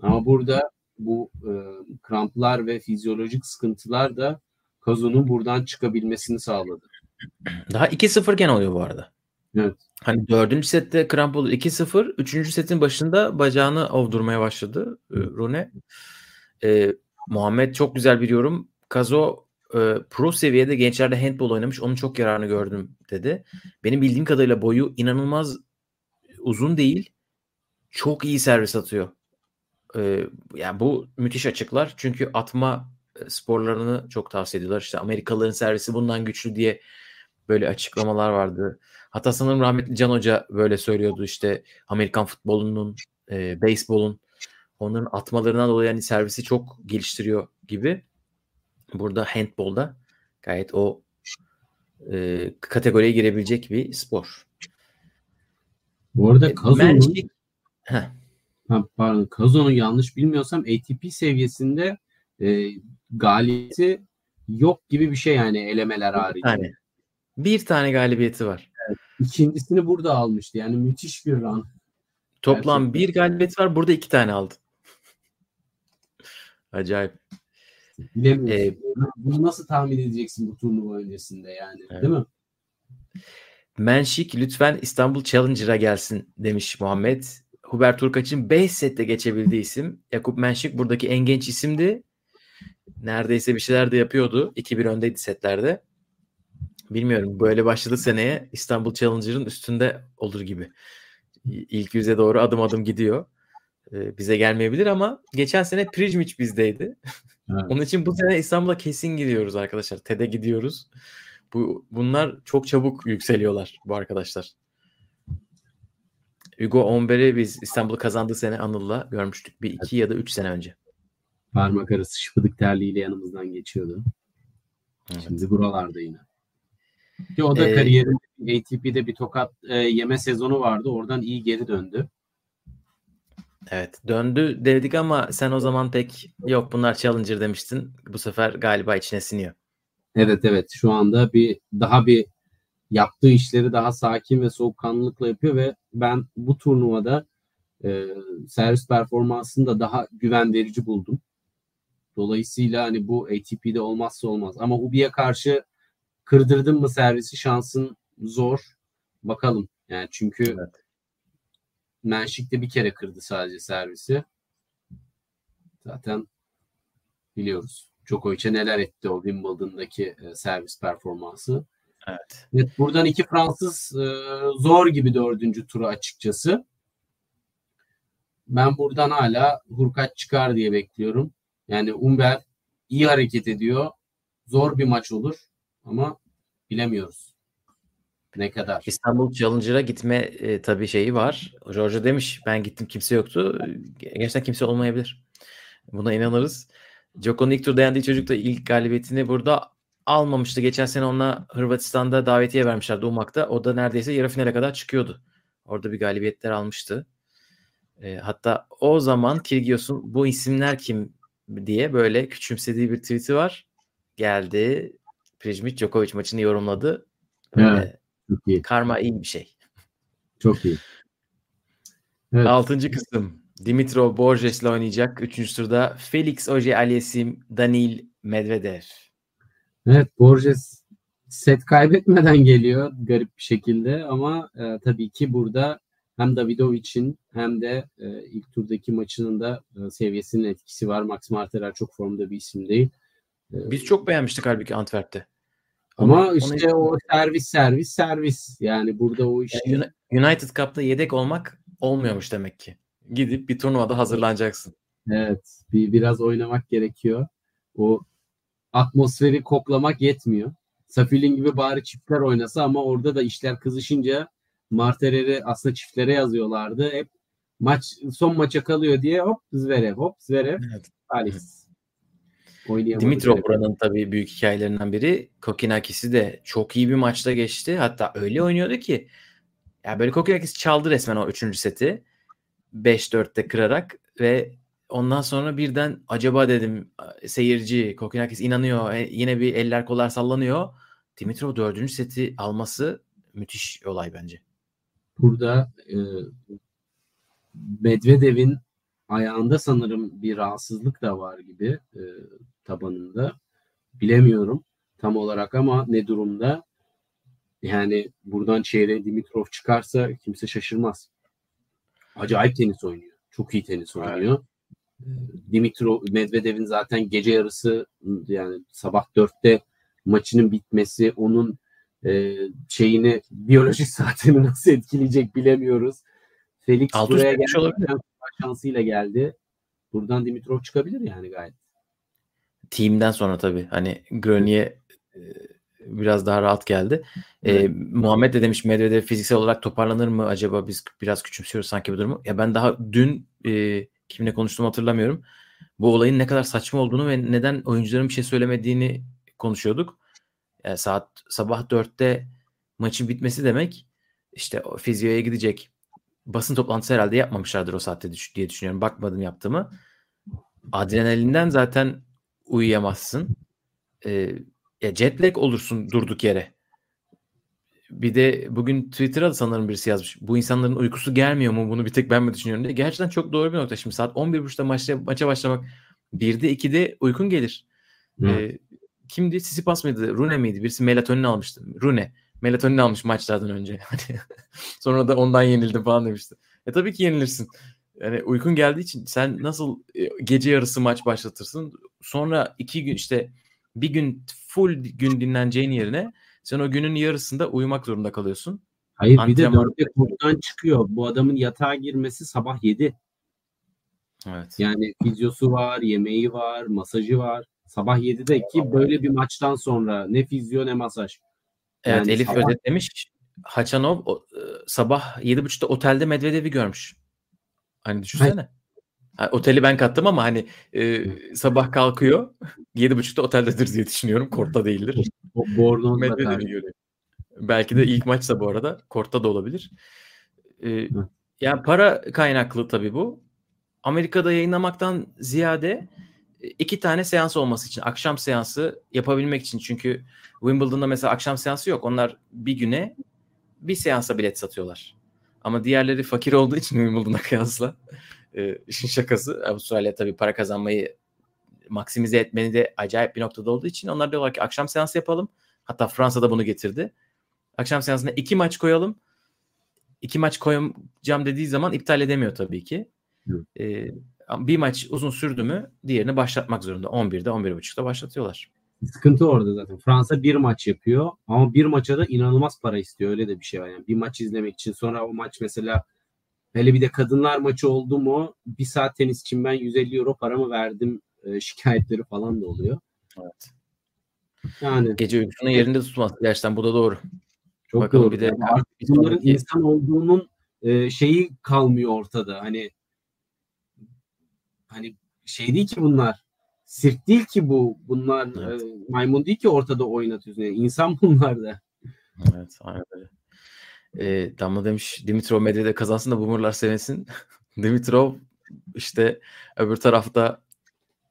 Ama burada bu e, kramplar ve fizyolojik sıkıntılar da Kazu'nun buradan çıkabilmesini sağladı. Daha 2-0 gen oluyor bu arada. Evet. Hani dördüncü sette kramp oldu 2-0. Üçüncü setin başında bacağını ovdurmaya başladı e, Rune. E, Muhammed çok güzel bir yorum. Kazo e, pro seviyede gençlerde handball oynamış. Onun çok yararını gördüm dedi. Benim bildiğim kadarıyla boyu inanılmaz uzun değil çok iyi servis atıyor. e, yani bu müthiş açıklar. Çünkü atma e, sporlarını çok tavsiye ediyorlar. İşte Amerikalıların servisi bundan güçlü diye böyle açıklamalar vardı. Hatta sanırım rahmetli Can Hoca böyle söylüyordu işte Amerikan futbolunun, e, beyzbolun onların atmalarından dolayı yani servisi çok geliştiriyor gibi. Burada handbolda gayet o e, kategoriye girebilecek bir spor. Bu arada Kazo'nun ha, pardon, Kazo'nun yanlış bilmiyorsam ATP seviyesinde e, galibiyeti yok gibi bir şey yani elemeler harici. Yani bir tane galibiyeti var. Evet. İkincisini burada almıştı. Yani müthiş bir run. Toplam Gerçekten. bir galibiyet var. Burada iki tane aldı. <laughs> Acayip. Bilemiyorum. Ee, Bunu nasıl tahmin edeceksin bu turnuva öncesinde yani evet. değil mi? Menşik lütfen İstanbul Challenger'a gelsin demiş Muhammed. Hubert Turkaç'ın 5 sette geçebildiği isim. Yakup Menşik buradaki en genç isimdi. Neredeyse bir şeyler de yapıyordu. 2-1 öndeydi setlerde. Bilmiyorum böyle başladı seneye İstanbul Challenger'ın üstünde olur gibi. İlk yüze doğru adım adım gidiyor. Ee, bize gelmeyebilir ama geçen sene Prijmic bizdeydi. Evet. Onun için bu sene İstanbul'a kesin gidiyoruz arkadaşlar. TED'e gidiyoruz. Bu bunlar çok çabuk yükseliyorlar bu arkadaşlar. Hugo Omber'i biz İstanbul'u kazandığı sene Anıl'la görmüştük. Bir iki ya da üç sene önce. Parmak arası şıpıdık terliğiyle yanımızdan geçiyordu. Evet. Şimdi buralarda yine. Ki o da ee, kariyerinde ATP'de bir tokat e, yeme sezonu vardı. Oradan iyi geri döndü. Evet döndü dedik ama sen o zaman pek yok bunlar Challenger demiştin. Bu sefer galiba içine siniyor. Evet evet şu anda bir daha bir yaptığı işleri daha sakin ve soğukkanlılıkla yapıyor ve ben bu turnuvada e, servis performansını da daha güven verici buldum. Dolayısıyla hani bu ATP'de olmazsa olmaz. Ama Ubi'ye karşı kırdırdın mı servisi şansın zor. Bakalım. Yani çünkü evet. Menşik de bir kere kırdı sadece servisi. Zaten biliyoruz. Djokovic'e neler etti o Wimbledon'daki e, servis performansı. Evet. evet. Buradan iki Fransız e, zor gibi dördüncü turu açıkçası. Ben buradan hala Hurkaç çıkar diye bekliyorum. Yani Umber iyi hareket ediyor. Zor bir maç olur ama bilemiyoruz. Ne kadar? İstanbul Challenger'a gitme e, tabii şeyi var. George demiş ben gittim kimse yoktu. Gerçekten kimse olmayabilir. Buna inanırız. Djoko'nun ilk turda yendiği çocuk da ilk galibiyetini burada almamıştı. Geçen sene ona Hırvatistan'da davetiye vermişlerdi Umak'ta. O da neredeyse yarı finale kadar çıkıyordu. Orada bir galibiyetler almıştı. E, hatta o zaman Kirgios'un bu isimler kim diye böyle küçümsediği bir tweet'i var. Geldi. Prijmic Djokovic maçını yorumladı. evet, çok iyi. Karma iyi bir şey. Çok iyi. Evet. Altıncı kısım. Dimitrov Borges'le oynayacak. Üçüncü turda Felix Oje Aliasim, Danil Medvedev. Evet Borges set kaybetmeden geliyor garip bir şekilde ama e, tabii ki burada hem Davidovic'in hem de e, ilk turdaki maçının da e, seviyesinin etkisi var. Max Marterer çok formda bir isim değil. E, Biz çok beğenmiştik halbuki Antwerp'te. Ama onu, işte onu... o servis servis servis yani burada o işte. Yani United Cup'ta yedek olmak olmuyormuş demek ki. Gidip bir turnuvada hazırlanacaksın. Evet. Bir, biraz oynamak gerekiyor. O atmosferi koklamak yetmiyor. Safilin gibi bari çiftler oynasa ama orada da işler kızışınca Marterer'i aslında çiftlere yazıyorlardı. Hep maç son maça kalıyor diye hop Zverev hop Zverev evet. Alice. Dimitrov buranın tabii büyük hikayelerinden biri. Kokinakis'i de çok iyi bir maçta geçti. Hatta öyle oynuyordu ki ya böyle Kokinakis çaldı resmen o üçüncü seti. 5-4'te kırarak ve ondan sonra birden acaba dedim seyirci Kokinakis inanıyor. E, yine bir eller kollar sallanıyor. Dimitrov dördüncü seti alması müthiş olay bence. Burada e, Medvedev'in ayağında sanırım bir rahatsızlık da var gibi e, tabanında. Bilemiyorum tam olarak ama ne durumda? Yani buradan çeyreğe Dimitrov çıkarsa kimse şaşırmaz. Acayip tenis oynuyor. Çok iyi tenis oynuyor. Evet. Dimitrov Medvedev'in zaten gece yarısı yani sabah dörtte maçının bitmesi onun e, şeyini biyolojik <laughs> saatini nasıl etkileyecek bilemiyoruz. Felix Alt buraya geldi şansıyla geldi. buradan Dimitrov çıkabilir yani gayet. Team'den sonra tabii hani Grenier e, biraz daha rahat geldi. E, Muhammed de demiş Medvedev fiziksel olarak toparlanır mı acaba biz biraz küçümsüyoruz sanki bu durumu. Ya ben daha dün e, kimle konuştum hatırlamıyorum. Bu olayın ne kadar saçma olduğunu ve neden oyuncuların bir şey söylemediğini konuşuyorduk. Yani saat sabah 4'te maçın bitmesi demek işte o fizyoya gidecek. Basın toplantısı herhalde yapmamışlardır o saatte diye düşünüyorum. Bakmadım yaptığımı. Adrenalinden zaten uyuyamazsın. Ya jet lag olursun durduk yere. Bir de bugün Twitter'a da sanırım birisi yazmış. Bu insanların uykusu gelmiyor mu? Bunu bir tek ben mi düşünüyorum diye. Gerçekten çok doğru bir nokta. Şimdi saat 11.30'da maçta, maça başlamak 1'de 2'de uykun gelir. Ee, kimdi? Sisipas mıydı? Rune miydi? Birisi melatonin almıştı. Rune. Melatonin almış maçlardan önce. <laughs> Hani sonra da ondan yenildim falan demişti. E tabii ki yenilirsin. Yani uykun geldiği için sen nasıl e, gece yarısı maç başlatırsın? Sonra iki gün işte bir gün full gün dinleneceğin yerine sen o günün yarısında uyumak zorunda kalıyorsun. Hayır bir de dörtte çıkıyor. Bu adamın yatağa girmesi sabah 7. Evet. Yani fizyosu var, yemeği var, masajı var. Sabah 7'de ki böyle bir maçtan sonra ne fizyo ne masaj. Evet yani Elif sabah... özetlemiş. Haçanov o, e, sabah 7.30'da otelde Medvedev'i görmüş. Hani düşünsene. Ha, oteli ben kattım ama hani e, sabah kalkıyor 7.30'da oteldedir diye düşünüyorum. Kortta değildir. Görüyor. Belki de ilk maçsa bu arada. Kortta da olabilir. E, yani para kaynaklı tabii bu. Amerika'da yayınlamaktan ziyade iki tane seans olması için akşam seansı yapabilmek için çünkü Wimbledon'da mesela akşam seansı yok. Onlar bir güne bir seansa bilet satıyorlar. Ama diğerleri fakir olduğu için Wimbledon'a kıyasla e, işin şakası Avustralya tabii para kazanmayı maksimize etmeni de acayip bir noktada olduğu için onlar diyorlar ki akşam seansı yapalım. Hatta Fransa'da bunu getirdi. Akşam seansında iki maç koyalım. İki maç koyacağım dediği zaman iptal edemiyor tabii ki. Ee, bir maç uzun sürdü mü diğerini başlatmak zorunda. 11'de 11.30'da başlatıyorlar. Sıkıntı orada zaten. Fransa bir maç yapıyor ama bir maça da inanılmaz para istiyor. Öyle de bir şey var. Yani bir maç izlemek için sonra o maç mesela hele bir de kadınlar maçı oldu mu bir saat tenis için ben 150 euro paramı verdim e, <laughs> şikayetleri falan da oluyor. Evet. Yani gece uykusunu yerinde tutmaz. Gerçekten bu da doğru. Çok Bakalım doğru. Bir de yani artık bunların insan olduğunun e, şeyi kalmıyor ortada. Hani hani şey değil ki bunlar. Sirk değil ki bu. Bunlar evet. e, maymun değil ki ortada oynatıyorsun. Yani insan <laughs> bunlar da. Evet aynen öyle. E, Damla demiş Dimitrov medyada kazansın da boomerlar sevinsin. <laughs> Dimitrov işte öbür tarafta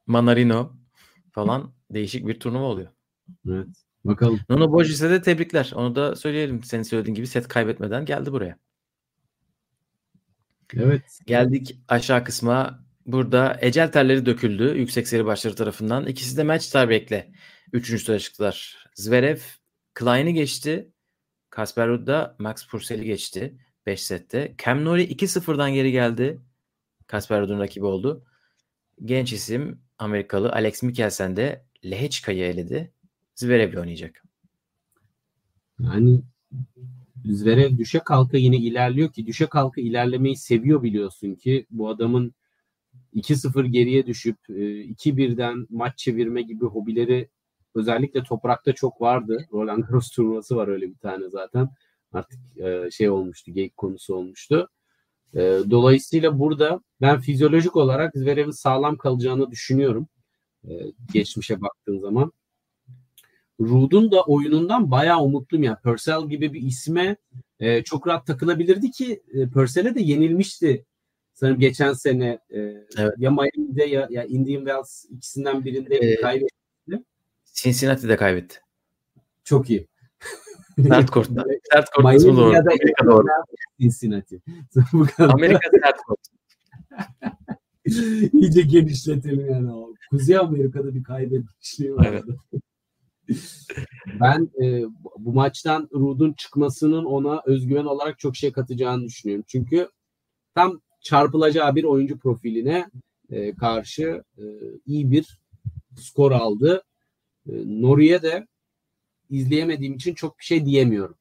Manarino falan değişik bir turnuva oluyor. Evet. Bakalım. Nuno Borges'e de tebrikler. Onu da söyleyelim. Senin söylediğin gibi set kaybetmeden geldi buraya. Evet. Geldik aşağı kısma. Burada ecel terleri döküldü yüksek seri başları tarafından. İkisi de match tiebreak'le üçüncü tura çıktılar. Zverev Klein'i geçti. Kasper Ruud da Max Purcell'i geçti 5 sette. Cam Nori 2-0'dan geri geldi. Kasper Ruud'un rakibi oldu. Genç isim Amerikalı Alex Mikkelsen de Lehechka'yı eledi. Zverev'le oynayacak. Yani Zverev düşe kalka yine ilerliyor ki düşe kalka ilerlemeyi seviyor biliyorsun ki bu adamın 2-0 geriye düşüp 2-1'den maç çevirme gibi hobileri özellikle toprakta çok vardı. Roland Garros turnuvası var öyle bir tane zaten. Artık e, şey olmuştu, geyik konusu olmuştu. E, dolayısıyla burada ben fizyolojik olarak Zverev'in sağlam kalacağını düşünüyorum. E, geçmişe baktığın zaman. Rud'un da oyunundan bayağı umutluyum. Yani Purcell gibi bir isme çok rahat takılabilirdi ki Purcell'e de yenilmişti sanırım geçen sene e, evet. ya Miami'de ya, ya Indian Wells ikisinden birinde ee, kaybetti. Cincinnati'de kaybetti. Çok iyi. Sert kortta. <laughs> Sert kort Miami doğru. Amerika doğru. <laughs> Cincinnati. <laughs> Amerika sert kort. İyice genişletelim yani. O. Kuzey Amerika'da bir kaybetmişliği var. Evet. ben e, bu maçtan Rud'un çıkmasının ona özgüven olarak çok şey katacağını düşünüyorum. Çünkü tam çarpılacağı bir oyuncu profiline e, karşı e, iyi bir skor aldı. E, Nori'ye de izleyemediğim için çok bir şey diyemiyorum.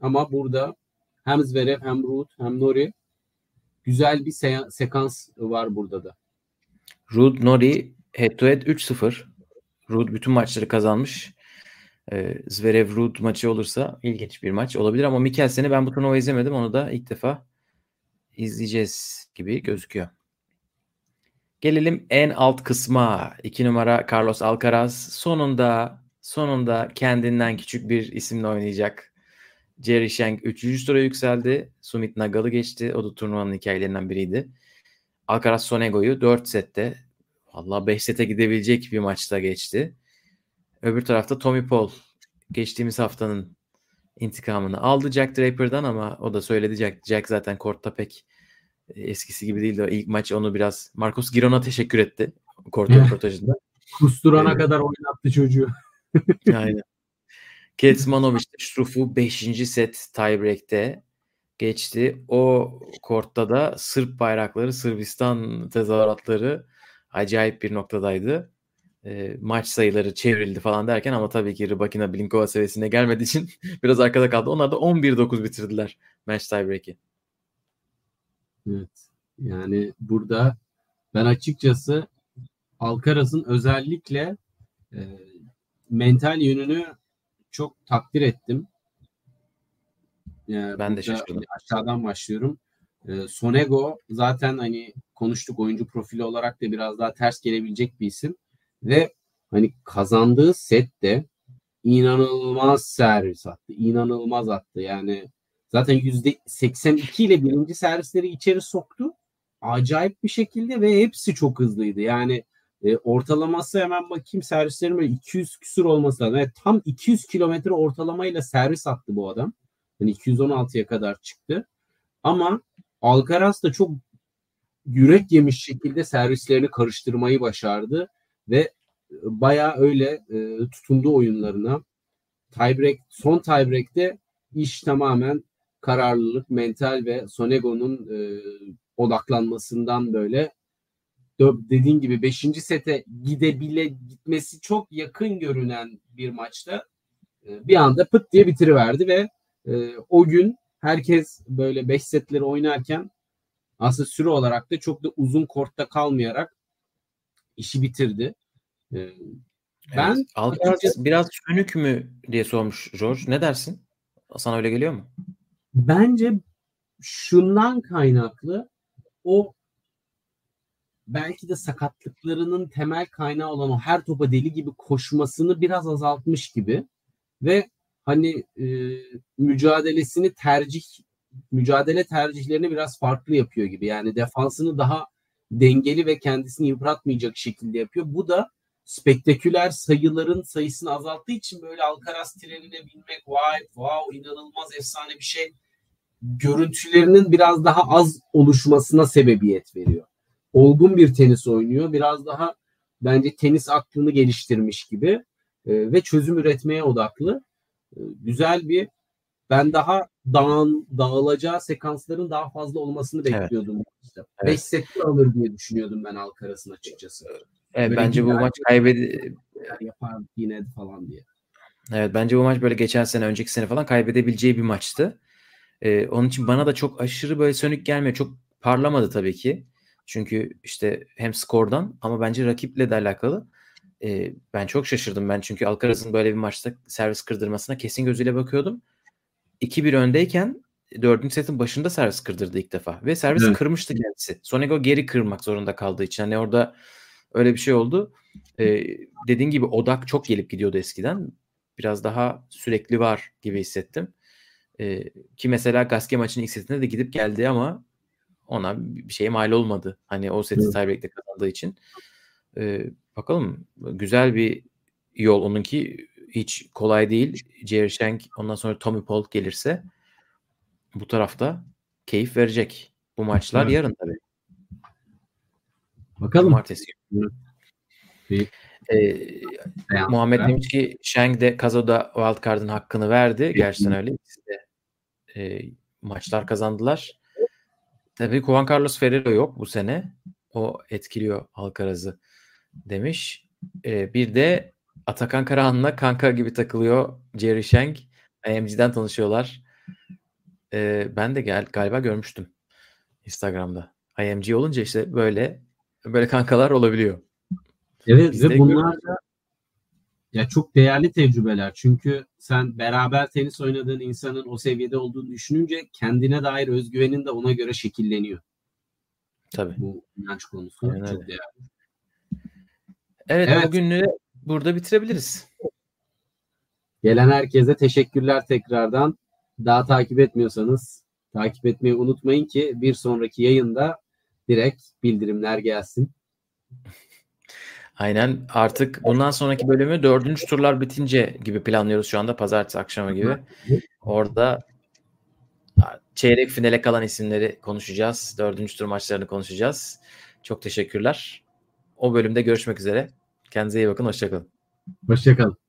Ama burada hem Zverev hem Ruud hem Nori güzel bir se- sekans var burada da. Rud Nori head to head 3-0. Rud bütün maçları kazanmış. Ee, Zverev Rud maçı olursa ilginç bir maç olabilir ama Mikkelsen'i ben bu turnuva izlemedim. Onu da ilk defa izleyeceğiz gibi gözüküyor. Gelelim en alt kısma. 2 numara Carlos Alcaraz sonunda sonunda kendinden küçük bir isimle oynayacak. Jerry Shank 3. tura yükseldi. Sumit Nagal'ı geçti. O da turnuvanın hikayelerinden biriydi. Alcaraz Sonego'yu 4 sette valla 5 sete gidebilecek bir maçta geçti. Öbür tarafta Tommy Paul geçtiğimiz haftanın intikamını aldı Jack Draper'dan ama o da söyledi Jack, Jack zaten kortta pek eskisi gibi değildi. İlk maç onu biraz Marcos Giron'a teşekkür etti kort röportajında. Kusturana evet. kadar oynattı çocuğu. <laughs> <laughs> Aynen. Ketsmanovic Struff'u 5. set tiebreak'te geçti. O kortta da Sırp bayrakları, Sırbistan tezahüratları acayip bir noktadaydı. E, maç sayıları çevrildi falan derken ama tabii ki Rybakina Blinkova seviyesine gelmediği için <laughs> biraz arkada kaldı. Onlar da 11-9 bitirdiler match tiebreak'i. Evet. Yani burada ben açıkçası Alcaraz'ın özellikle e, mental yönünü çok takdir ettim. Yani ben de şaşırdım. Aşağıdan başlıyorum. E, Sonego zaten hani konuştuk oyuncu profili olarak da biraz daha ters gelebilecek bir isim ve hani kazandığı set de inanılmaz servis attı. İnanılmaz attı. Yani zaten yüzde 82 ile birinci servisleri içeri soktu. Acayip bir şekilde ve hepsi çok hızlıydı. Yani e, ortalaması hemen bakayım servislerin böyle 200 küsur olması lazım. Evet, tam 200 kilometre ortalamayla servis attı bu adam. Yani 216'ya kadar çıktı. Ama Alcaraz da çok yürek yemiş şekilde servislerini karıştırmayı başardı ve e, baya öyle e, tutundu oyunlarına. Tiebreak, son tiebreak'te iş tamamen kararlılık, mental ve Sonego'nun e, odaklanmasından böyle dediğin gibi 5. sete gidebile gitmesi çok yakın görünen bir maçta e, bir anda pıt diye bitiriverdi ve e, o gün herkes böyle 5 setleri oynarken aslında süre olarak da çok da uzun kortta kalmayarak işi bitirdi. Ben evet. Alcaraz biraz sönük mü diye sormuş George. Ne dersin? Sana öyle geliyor mu? Bence şundan kaynaklı o belki de sakatlıklarının temel kaynağı olan o her topa deli gibi koşmasını biraz azaltmış gibi ve hani e, mücadelesini tercih mücadele tercihlerini biraz farklı yapıyor gibi. Yani defansını daha dengeli ve kendisini yıpratmayacak şekilde yapıyor. Bu da spektaküler sayıların sayısını azalttığı için böyle Alcaraz trenine binmek vay wow inanılmaz efsane bir şey görüntülerinin biraz daha az oluşmasına sebebiyet veriyor. Olgun bir tenis oynuyor. Biraz daha bence tenis aklını geliştirmiş gibi e, ve çözüm üretmeye odaklı. E, güzel bir ben daha dağın, dağılacağı sekansların daha fazla olmasını bekliyordum. Evet. İşte. Evet. 5 setli alır diye düşünüyordum ben Alcaraz'ın açıkçası. Evet, bence bu maç kaybedi yapar yine falan diye. Evet bence bu maç böyle geçen sene önceki sene falan kaybedebileceği bir maçtı. Ee, onun için bana da çok aşırı böyle sönük gelmiyor. Çok parlamadı tabii ki. Çünkü işte hem skordan ama bence rakiple de alakalı. Ee, ben çok şaşırdım ben çünkü Alcaraz'ın böyle bir maçta servis kırdırmasına kesin gözüyle bakıyordum. 2-1 öndeyken dördüncü setin başında servis kırdırdı ilk defa. Ve servis evet. kırmıştı kendisi. Sonego geri kırmak zorunda kaldığı için. Hani orada öyle bir şey oldu. Ee, dediğin gibi odak çok gelip gidiyordu eskiden. Biraz daha sürekli var gibi hissettim. Ee, ki mesela Gaske maçının ilk setinde de gidip geldi ama ona bir şeye mal olmadı. Hani o seti evet. tiebreak'te kazandığı için. Ee, bakalım güzel bir yol onunki hiç kolay değil. Jerry Shank ondan sonra Tommy Paul gelirse bu tarafta keyif verecek. Bu maçlar evet. yarın tabii. Bakalım. Ee, Muhammed demiş ki Shank de Kazo'da wildcard'ın hakkını verdi. Gerçekten öyle. İkisi de e, maçlar kazandılar. Tabii Juan Carlos Ferrero yok bu sene. O etkiliyor Alcaraz'ı demiş. Ee, bir de Atakan Karahan'la kanka gibi takılıyor Jerry Shank. IMG'den tanışıyorlar. Ee, ben de gel galiba görmüştüm Instagram'da. IMG olunca işte böyle böyle kankalar olabiliyor. Evet Biz ve bunlar da ya çok değerli tecrübeler. Çünkü sen beraber tenis oynadığın insanın o seviyede olduğunu düşününce kendine dair özgüvenin de ona göre şekilleniyor. Tabii. Bu inanç konusu Aynen çok değerli. Evet, evet. bugünü burada bitirebiliriz. Gelen herkese teşekkürler tekrardan. Daha takip etmiyorsanız takip etmeyi unutmayın ki bir sonraki yayında direkt bildirimler gelsin. Aynen artık bundan sonraki bölümü dördüncü turlar bitince gibi planlıyoruz şu anda pazartesi akşamı gibi. Orada çeyrek finale kalan isimleri konuşacağız. Dördüncü tur maçlarını konuşacağız. Çok teşekkürler. O bölümde görüşmek üzere. Kendinize iyi bakın. Hoşçakalın. Hoşçakalın.